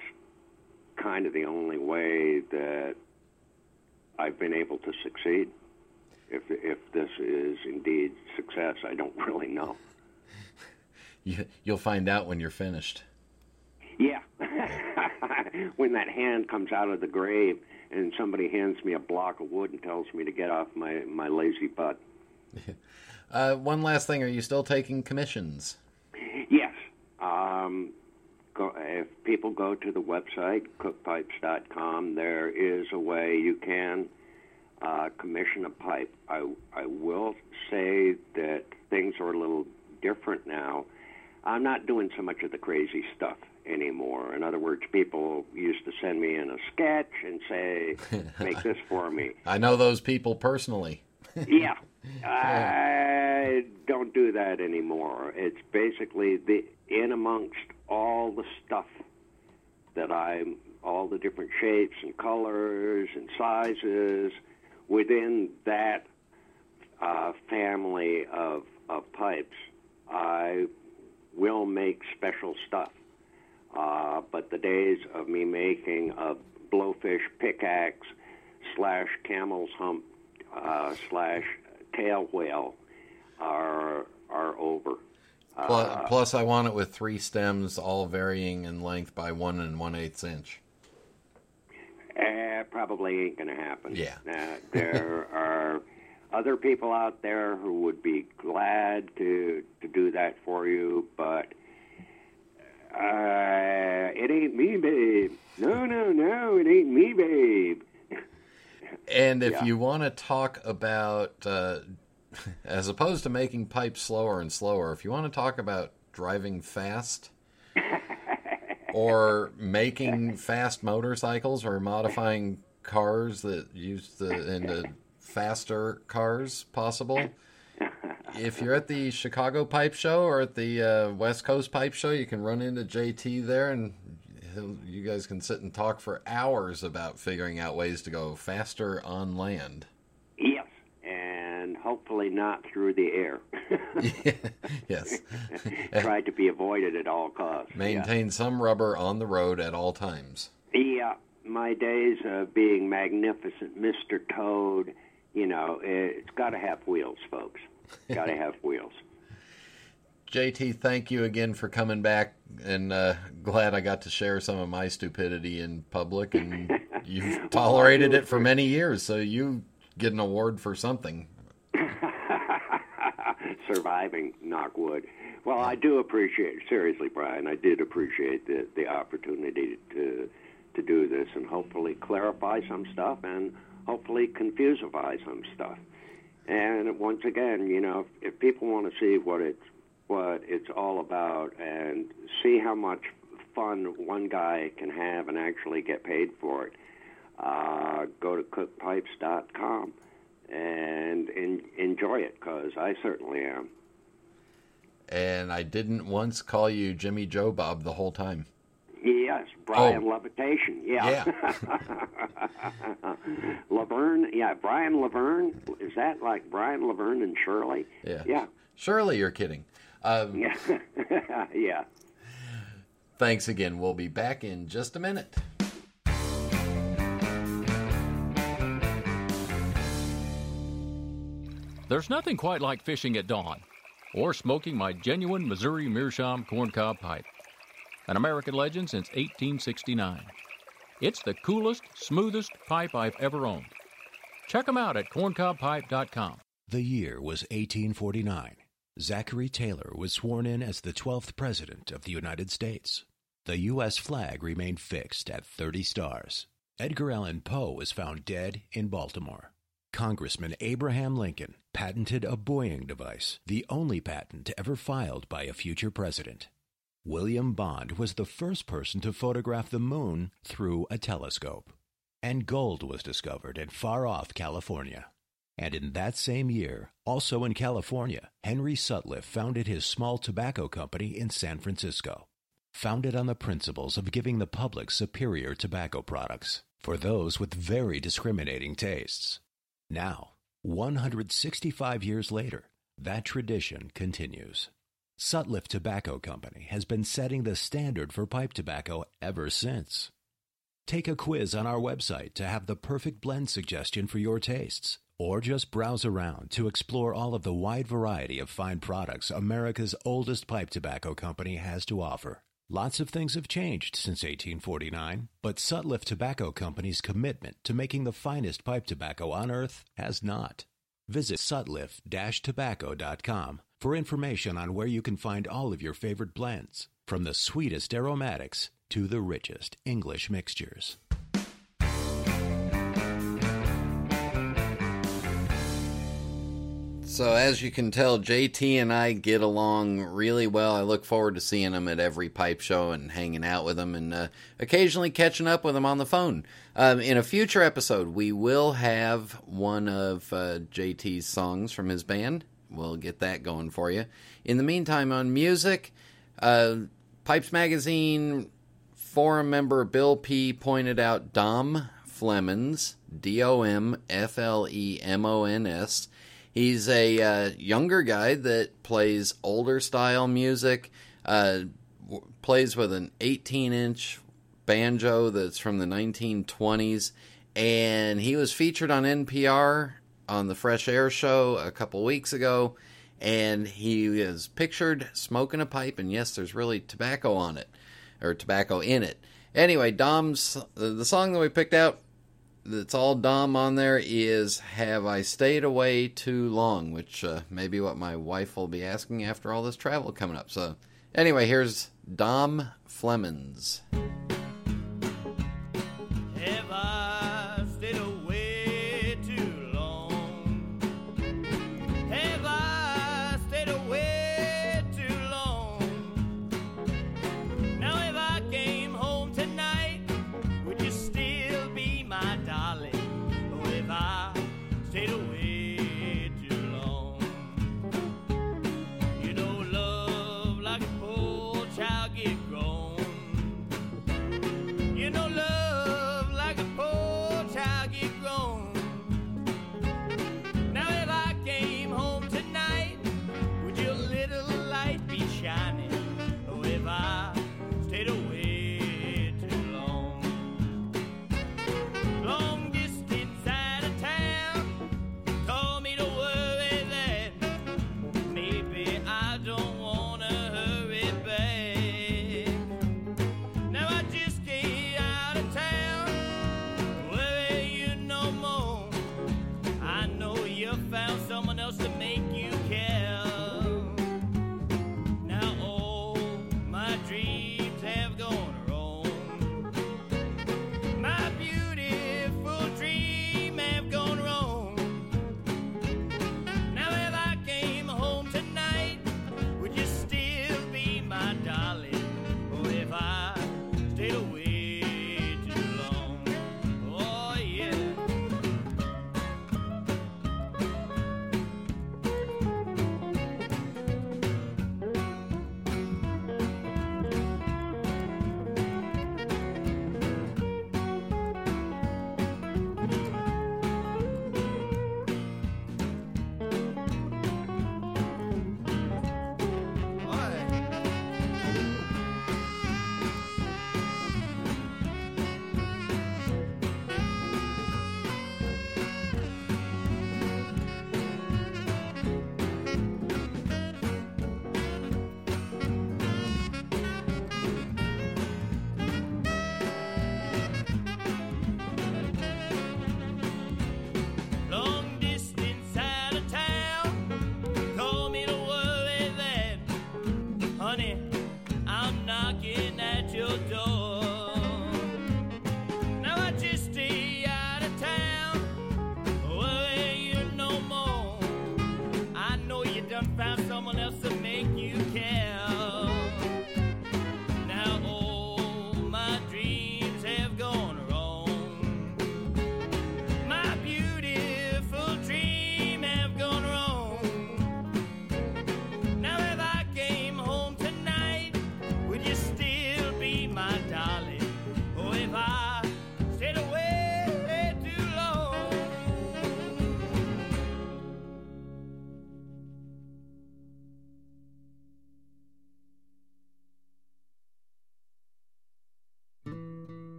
kind of the only way that I've been able to succeed. If if this is indeed success, I don't [LAUGHS] really know. You, you'll find out when you're finished. Yeah, [LAUGHS] when that hand comes out of the grave and somebody hands me a block of wood and tells me to get off my my lazy butt. [LAUGHS] Uh, one last thing: Are you still taking commissions? Yes. Um, go, if people go to the website cookepipes.com, there is a way you can uh, commission a pipe. I I will say that things are a little different now. I'm not doing so much of the crazy stuff anymore. In other words, people used to send me in a sketch and say, [LAUGHS] "Make this for me." I know those people personally. yeah, I don't do that anymore. It's basically the in amongst all the stuff that I'm, all the different shapes and colors and sizes within that uh, family of of pipes. I will make special stuff. Uh, but the days of me making a blowfish pickaxe slash camel's hump uh, slash tail whale are are over. Plus, Uh, plus, I want it with three stems, all varying in length by one and one eighths inch. eh, probably ain't going to happen. Yeah. Uh, there [LAUGHS] are other people out there who would be glad to to do that for you, but uh, it ain't me, babe. No, no, no, it ain't me, babe. And if Yeah. you want to talk about, uh, [LAUGHS] as opposed to making pipes slower and slower, if you want to talk about driving fast [LAUGHS] or making fast motorcycles or modifying cars that use the into faster cars possible. If you're at the Chicago Pipe Show or at the uh, West Coast Pipe Show, you can run into JT there, and you guys can sit and talk for hours about figuring out ways to go faster on land. Yes, and hopefully not through the air. [LAUGHS] Yes, [LAUGHS] Try to be avoided at all costs. maintain some rubber on the road at all times. Yeah, my days of being magnificent Mr. Toad, you know, it's got to have wheels, folks. [LAUGHS] Got to have wheels. JT, thank you again for coming back, and uh, glad I got to share some of my stupidity in public. And [LAUGHS] you've tolerated it for many years, so you get an award for something. [LAUGHS] Surviving, knock wood. Well, I do appreciate seriously, Brian. I did appreciate the the opportunity to to do this and hopefully clarify some stuff and hopefully confusify some stuff. And once again, you know, if, if people want to see what it's what it's all about and see how much fun one guy can have and actually get paid for it, uh, go to cookepipes.com and en- enjoy it because I certainly am. And I didn't once call you Jimmy Joe Bob the whole time. Yes, Brian Oh. Levitation. Yeah. [LAUGHS] Laverne Brian, yeah, Brian Laverne. Is that like Brian Laverne and Shirley? Yeah. Yeah. Surely you're kidding. Um, Yeah. [LAUGHS] yeah. Thanks again. We'll be back in just a minute. There's nothing quite like fishing at dawn or smoking my genuine Missouri Meerschaum corncob pipe, an American legend since 1869. It's the coolest, smoothest pipe I've ever owned. Check them out at corncobpipe.com. The year was 1849. Zachary Taylor was sworn in as the 12th President of the United States. The U.S. flag remained fixed at 30 stars. Edgar Allan Poe was found dead in Baltimore. Congressman Abraham Lincoln patented a buoying device, the only patent ever filed by a future president. William Bond was the first person to photograph the moon through a telescope. And gold was discovered in far off California. And in that same year, also in California, Henry Sutliff founded his small tobacco company in San Francisco. Founded on the principles of giving the public superior tobacco products for those with very discriminating tastes. Now, 165 years later, that tradition continues. Sutliff Tobacco Company has been setting the standard for pipe tobacco ever since. Take a quiz on our website to have the perfect blend suggestion for your tastes, or just browse around to explore all of the wide variety of fine products America's oldest pipe tobacco company has to offer. Lots of things have changed since 1849, but Sutliff Tobacco Company's commitment to making the finest pipe tobacco on earth has not. Visit sutliff-tobacco.com for information on where you can find all of your favorite blends, from the sweetest aromatics to the richest English mixtures. So, as you can tell, JT and I get along really well. I look forward to seeing him at every pipe show and hanging out with him and uh, occasionally catching up with him on the phone. Um, in a future episode, we will have one of uh, JT's songs from his band. We'll get that going for you. In the meantime, on music, uh, Pipes Magazine forum member Bill P. pointed out Dom Flemons, D O M F L E M O N S. He's a uh, younger guy that plays older style music, uh, w- plays with an 18 inch banjo that's from the 1920s, and he was featured on NPR on the Fresh Air Show a couple weeks ago, and he is pictured smoking a pipe, and yes, there's really tobacco on it, or tobacco in it. Anyway, Dom's the the song that we picked out that's all Dom on there is Have I Stayed Away Too Long, which uh, may be what my wife will be asking after all this travel coming up. So, anyway, here's Dom Flemons.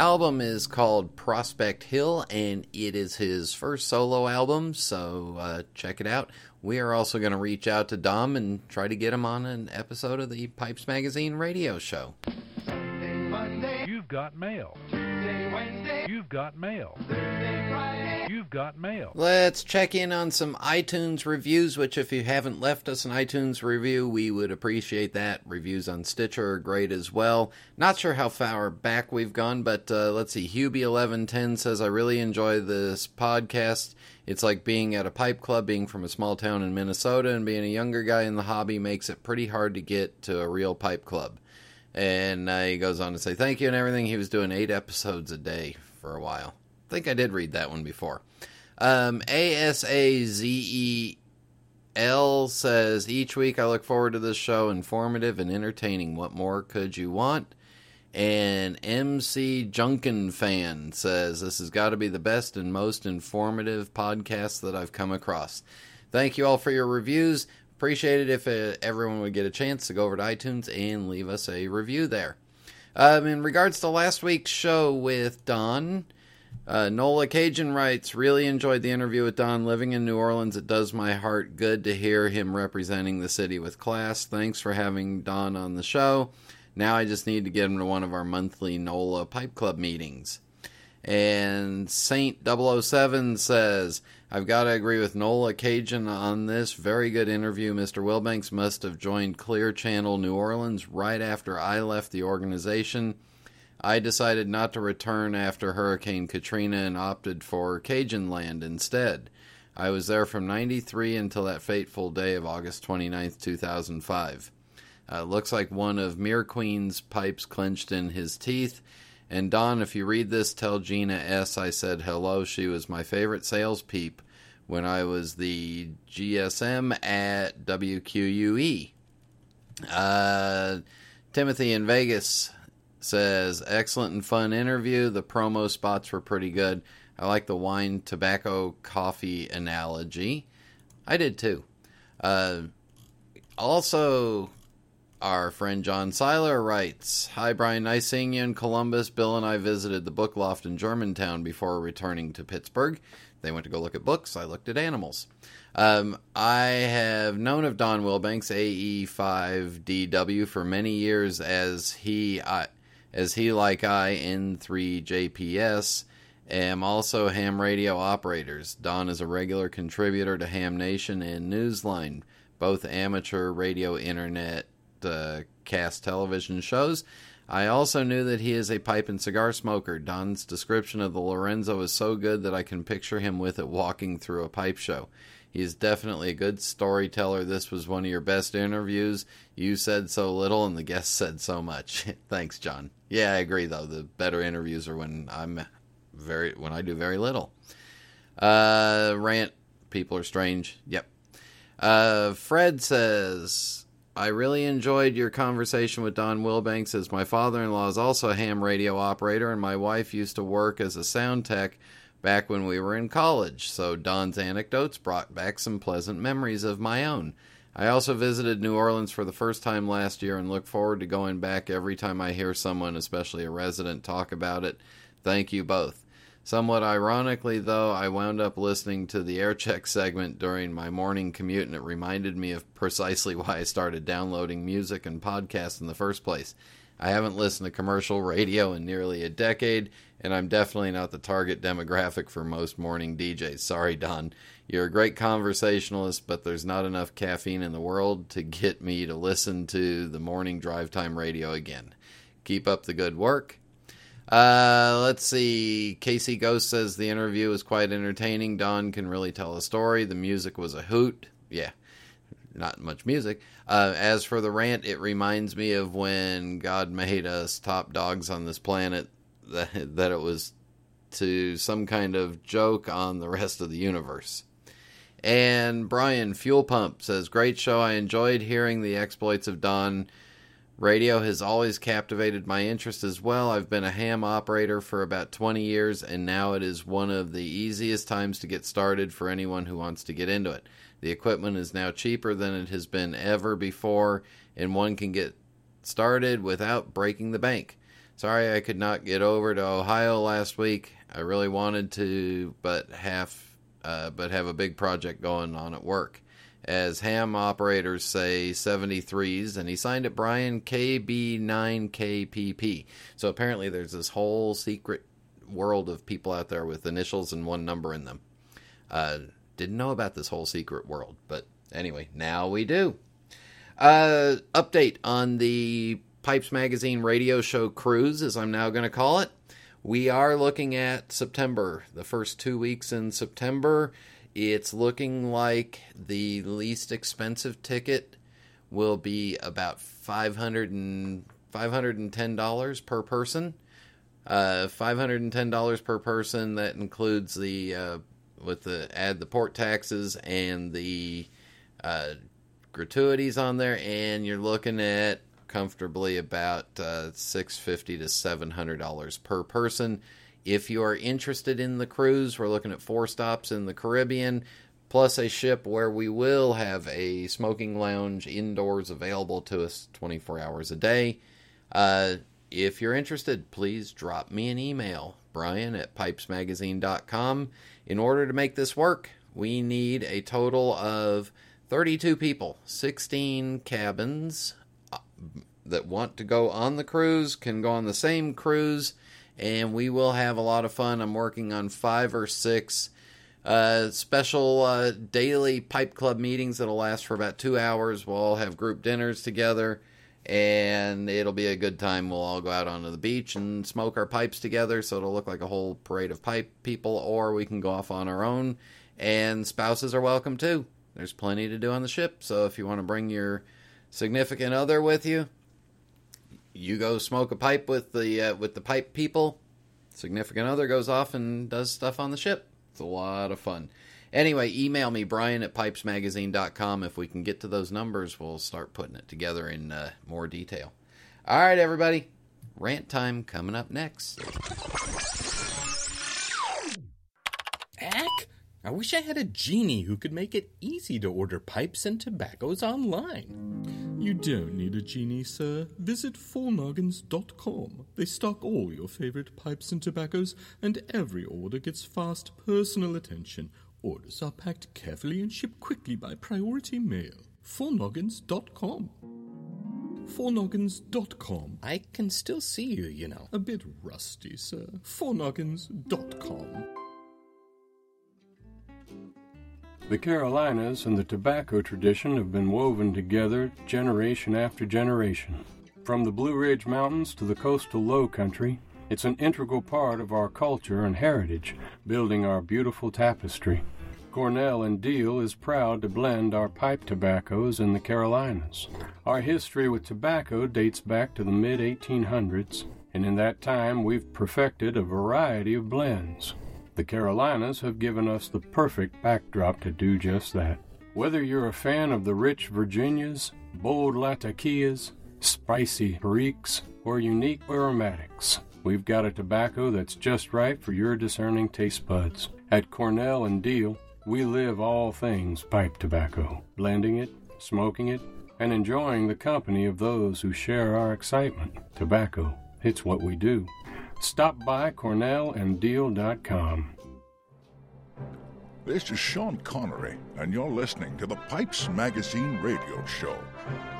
Album is called Prospect Hill, and it is his first solo album, so uh, check it out. We are also going to reach out to Dom and try to get him on an episode of the Pipes Magazine radio show. You've got mail. You've got mail. You've got mail. Let's check in on some iTunes reviews, which, if you haven't left us an iTunes review, we would appreciate that. Reviews on Stitcher are great as well. Not sure how far back we've gone, but uh, let's see. Hubie1110 says, I really enjoy this podcast. It's like being at a pipe club, being from a small town in Minnesota, and being a younger guy in the hobby makes it pretty hard to get to a real pipe club. And uh, he goes on to say thank you and everything. He was doing eight episodes a day for a while. I think I did read that one before. Um, ASAZEL says each week I look forward to this show, informative and entertaining. What more could you want? And MC Junkin fan says this has got to be the best and most informative podcast that I've come across. Thank you all for your reviews. appreciate it if uh, everyone would get a chance to go over to iTunes and leave us a review there. Um, in regards to last week's show with Don, uh, Nola Cajun writes, really enjoyed the interview with Don. Living in New Orleans, it does my heart good to hear him representing the city with class. Thanks for having Don on the show. Now I just need to get him to one of our monthly NOLA Pipe Club meetings. And Saint 007 says, I've got to agree with Nola Cajun on this. Very good interview. Mr. Wilbanks must have joined Clear Channel New Orleans right after I left the organization. I decided not to return after Hurricane Katrina and opted for Cajun Land instead. I was there from 93 until that fateful day of August 29, 2005. Uh, looks like one of Mere Queen's pipes clenched in his teeth. And Don, if you read this, tell Gina S. I said hello. She was my favorite sales peep when I was the GSM at WQUE. Uh, Timothy in Vegas says, excellent and fun interview. The promo spots were pretty good. I like the wine, tobacco, coffee analogy. I did too. Uh, also, our friend John Seiler writes Hi, Brian. Nice seeing you in Columbus. Bill and I visited the book loft in Germantown before returning to Pittsburgh. They went to go look at books. I looked at animals. Um, I have known of Don Wilbanks, AE5DW, for many years as he, I, as he like I, N3JPS, am also ham radio operators. Don is a regular contributor to Ham Nation and Newsline, both amateur radio internet uh, cast television shows. I also knew that he is a pipe and cigar smoker. Don's description of the Lorenzo is so good that I can picture him with it walking through a pipe show. He is definitely a good storyteller. This was one of your best interviews. You said so little, and the guest said so much. [LAUGHS] Thanks, John. Yeah, I agree. Though the better interviews are when I'm very when I do very little. Uh, rant. People are strange. Yep. Uh, Fred says I really enjoyed your conversation with Don Wilbanks, as my father in law is also a ham radio operator, and my wife used to work as a sound tech back when we were in college, so Don's anecdotes brought back some pleasant memories of my own. I also visited New Orleans for the first time last year and look forward to going back every time I hear someone, especially a resident, talk about it. Thank you both. Somewhat ironically, though, I wound up listening to the aircheck segment during my morning commute, and it reminded me of precisely [LAUGHS] why I started downloading music and podcasts in the first place. I haven't listened to commercial radio in nearly a decade, and I'm definitely not the target demographic for most morning DJs. Sorry, Don. You're a great conversationalist, but there's not enough caffeine in the world to get me to listen to the morning drive time radio again. Keep up the good work. Uh, let's see. Casey Ghost says the interview was quite entertaining. Don can really tell a story. The music was a hoot. Yeah, not much music. Uh, as for the rant, it reminds me of when God made us top dogs on this planet, [LAUGHS] that, that it was to some kind of joke on the rest of the universe. And Brian Fuel Pump says, Great show. I enjoyed hearing the exploits of Don. Radio has always captivated my interest as well. I've been a ham operator for about 20 years, and now it is one of the easiest times to get started for anyone who wants to get into it. The equipment is now cheaper than it has been ever before, and one can get started without breaking the bank. Sorry I could not get over to Ohio last week. I really wanted to, but half, uh, but have a big project going on at work as ham operators say 73s, and he signed it Brian KB9KPP. So apparently there's this whole secret world of people out there with initials and one number in them. Uh, didn't know about this whole secret world, but anyway, now we do. Uh, update on the Pipes Magazine radio show cruise, as I'm now going to call it. We are looking at September, the first two weeks in September. It's looking like the least expensive ticket will be about 500 and, $510 per person. Uh, $510 per person. That includes the, uh, with the, add the port taxes and the uh, gratuities on there. And you're looking at comfortably about uh, 650 to $700 per person if you are interested in the cruise, we're looking at four stops in the Caribbean. plus a ship where we will have a smoking lounge indoors available to us 24 hours a day. Uh, if you're interested, please drop me an email, brian at pipesmagazine.com. In order to make this work, we need a total of 32 people, 16 cabins uh, that want to go on the cruise can go on the same cruise, and we will have a lot of fun. I'm working on five or six uh, special uh, daily pipe club meetings that'll last for about two hours. We'll all have group dinners together, and it'll be a good time. We'll all go out onto the beach and smoke our pipes together, so it'll look like a whole parade of pipe people, or we can go off on our own. And spouses are welcome too. There's plenty to do on the ship, so if you want to bring your significant other with you, you go smoke a pipe with the uh, with the pipe people. Significant other goes off and does stuff on the ship. It's a lot of fun. Anyway, email me, Brian at pipesmagazine.com. If we can get to those numbers, we'll start putting it together in uh, more detail. All right, everybody. Rant time coming up next. Ack! I wish I had a genie who could make it easy to order pipes and tobaccos online. You don't need a genie, sir. Visit fournoggins.com. They stock all your favorite pipes and tobaccos, and every order gets fast personal attention. Orders are packed carefully and shipped quickly by priority mail. fournoggins.com. fournoggins.com. I can still see you, you know. A bit rusty, sir. fournoggins.com. The Carolinas and the tobacco tradition have been woven together generation after generation. From the Blue Ridge Mountains to the coastal low country, it's an integral part of our culture and heritage, building our beautiful tapestry. Cornell and Diehl is proud to blend our pipe tobaccos in the Carolinas. Our history with tobacco dates back to the mid 1800s, and in that time we've perfected a variety of blends. The Carolinas have given us the perfect backdrop to do just that. Whether you're a fan of the rich Virginias, bold Latakias, spicy Periques, or unique aromatics, we've got a tobacco that's just right for your discerning taste buds. At Cornell and Diehl, we live all things pipe tobacco, blending it, smoking it, and enjoying the company of those who share our excitement. Tobacco, it's what we do. Stop by CornellandDiehl.com. This is Sean Connery, and you're listening to the Pipes Magazine radio show.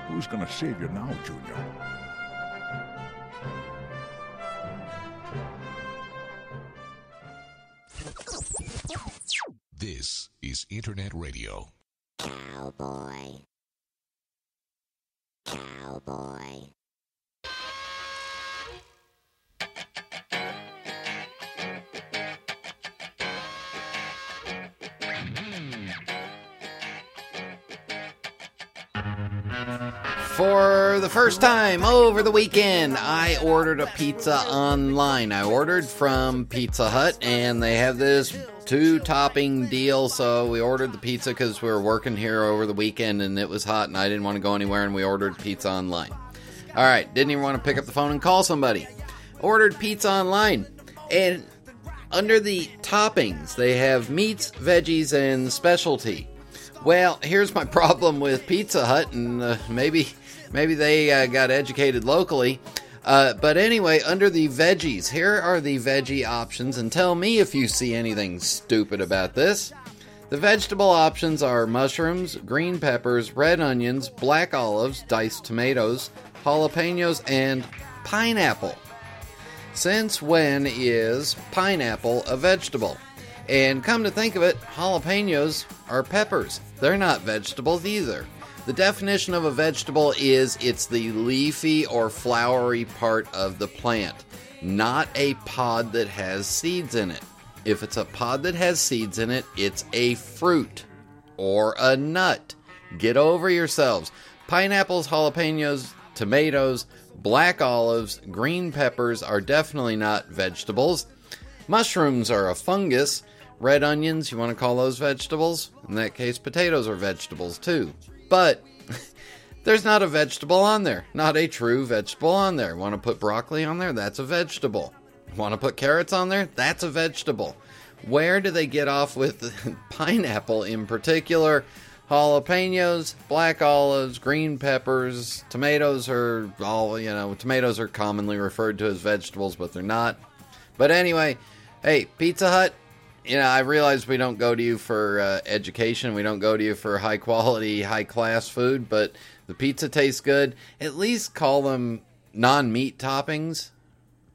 Who's going to save you now, Junior? This is Internet Radio. Cowboy. Cowboy. For the first time over the weekend, I ordered a pizza online. I ordered from Pizza Hut, and they have this two topping deal. So we ordered the pizza because we were working here over the weekend and it was hot, and I didn't want to go anywhere, and we ordered pizza online. All right, didn't even want to pick up the phone and call somebody. Ordered pizza online, and under the toppings, they have meats, veggies, and specialty. Well, here's my [LAUGHS] problem with Pizza Hut, and uh, maybe maybe they uh, got educated locally. Uh, but anyway, under the veggies, here are the veggie options, and tell me if you see anything stupid about this. The vegetable options are mushrooms, green peppers, red onions, black olives, diced tomatoes, jalapenos, and pineapple. Since when is pineapple a vegetable? And come to think of it, jalapenos are peppers. They're not vegetables either. The definition of a vegetable is it's the leafy or flowery part of the plant, not a pod that has seeds in it. If it's a pod that has seeds in it, it's a fruit or a nut. Get over yourselves. Pineapples, jalapenos, tomatoes, black olives, green peppers are definitely not vegetables. Mushrooms are a fungus. Red onions, you want to call those vegetables? In that case, potatoes are vegetables too. But [LAUGHS] there's not a vegetable on there. Not a true vegetable on there. Want to put broccoli on there? That's a vegetable. Want to put carrots on there? That's a vegetable. where do they get off with [LAUGHS] pineapple in particular? Jalapenos, black olives, green peppers, tomatoes are all, you know, tomatoes are commonly referred to as vegetables, but they're not. But anyway, hey, Pizza Hut, you know, I realize we don't go to you for uh, education. We don't go to you for high quality, high class food, but the pizza tastes good. At least call them non meat toppings.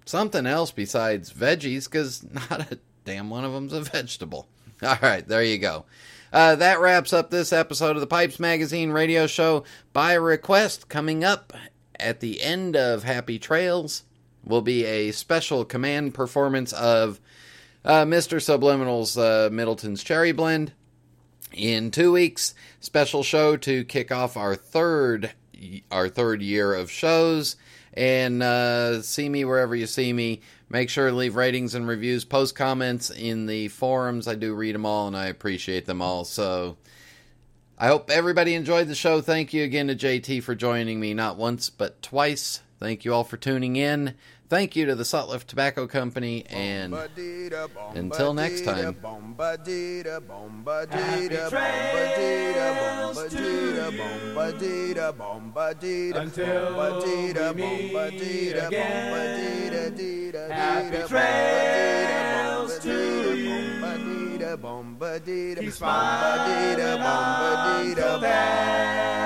Something else besides veggies, because not a damn one of them's a vegetable. [LAUGHS] All right, there you go. Uh, that wraps up this episode of the Pipes Magazine radio show by request. Coming up at the end of Happy Trails will be a special command performance of uh, Mr. Subliminal's uh, Middleton's Cherry Blend. In two weeks, special show to kick off our third our third year of shows. And uh, see me wherever you see me. Make sure to leave ratings and reviews, post comments in the forums. I do read them all and I appreciate them all. So I hope everybody enjoyed the show. Thank you again to JT for joining me not once but twice. Thank you all for tuning in. Thank you to the Sutliff Tobacco Company, and until next time. Until we meet again. Happy trails to you. Keep smiling until then.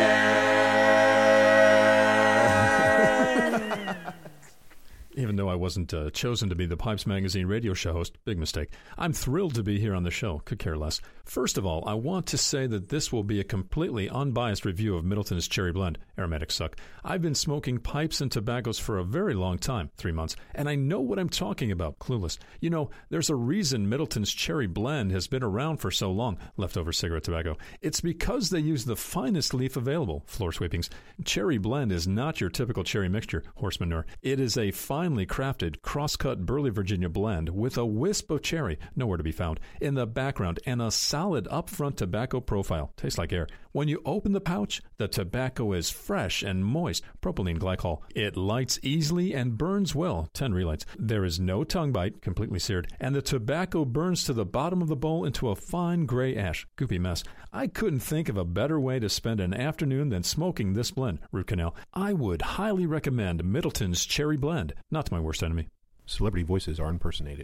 Even though I wasn't uh, chosen to be the Pipes Magazine radio show host, big mistake. I'm thrilled to be here on the show, could care less. First of all, I want to say that this will be a completely unbiased review of Middleton's Cherry Blend. Aromatics suck. I've been smoking pipes and tobaccos for a very long time, three months, and I know what I'm talking about, clueless. You know, there's a reason Middleton's Cherry Blend has been around for so long, leftover cigarette tobacco. It's because they use the finest leaf available, floor sweepings. Cherry Blend is not your typical cherry mixture, horse manure. It is a finely crafted, cross-cut Burley, Virginia blend with a wisp of cherry, nowhere to be found, in the background and a solid upfront tobacco profile. Tastes like air. When you open the pouch, the tobacco is fresh and moist, propylene glycol. It lights easily and burns well, 10 relights. There is no tongue bite, completely seared, and the tobacco burns to the bottom of the bowl into a fine gray ash. Goopy mess. I couldn't think of a better way to spend an afternoon than smoking this blend, root canal. I would highly recommend Middleton's Cherry Blend, not my worst enemy. Celebrity voices are impersonated.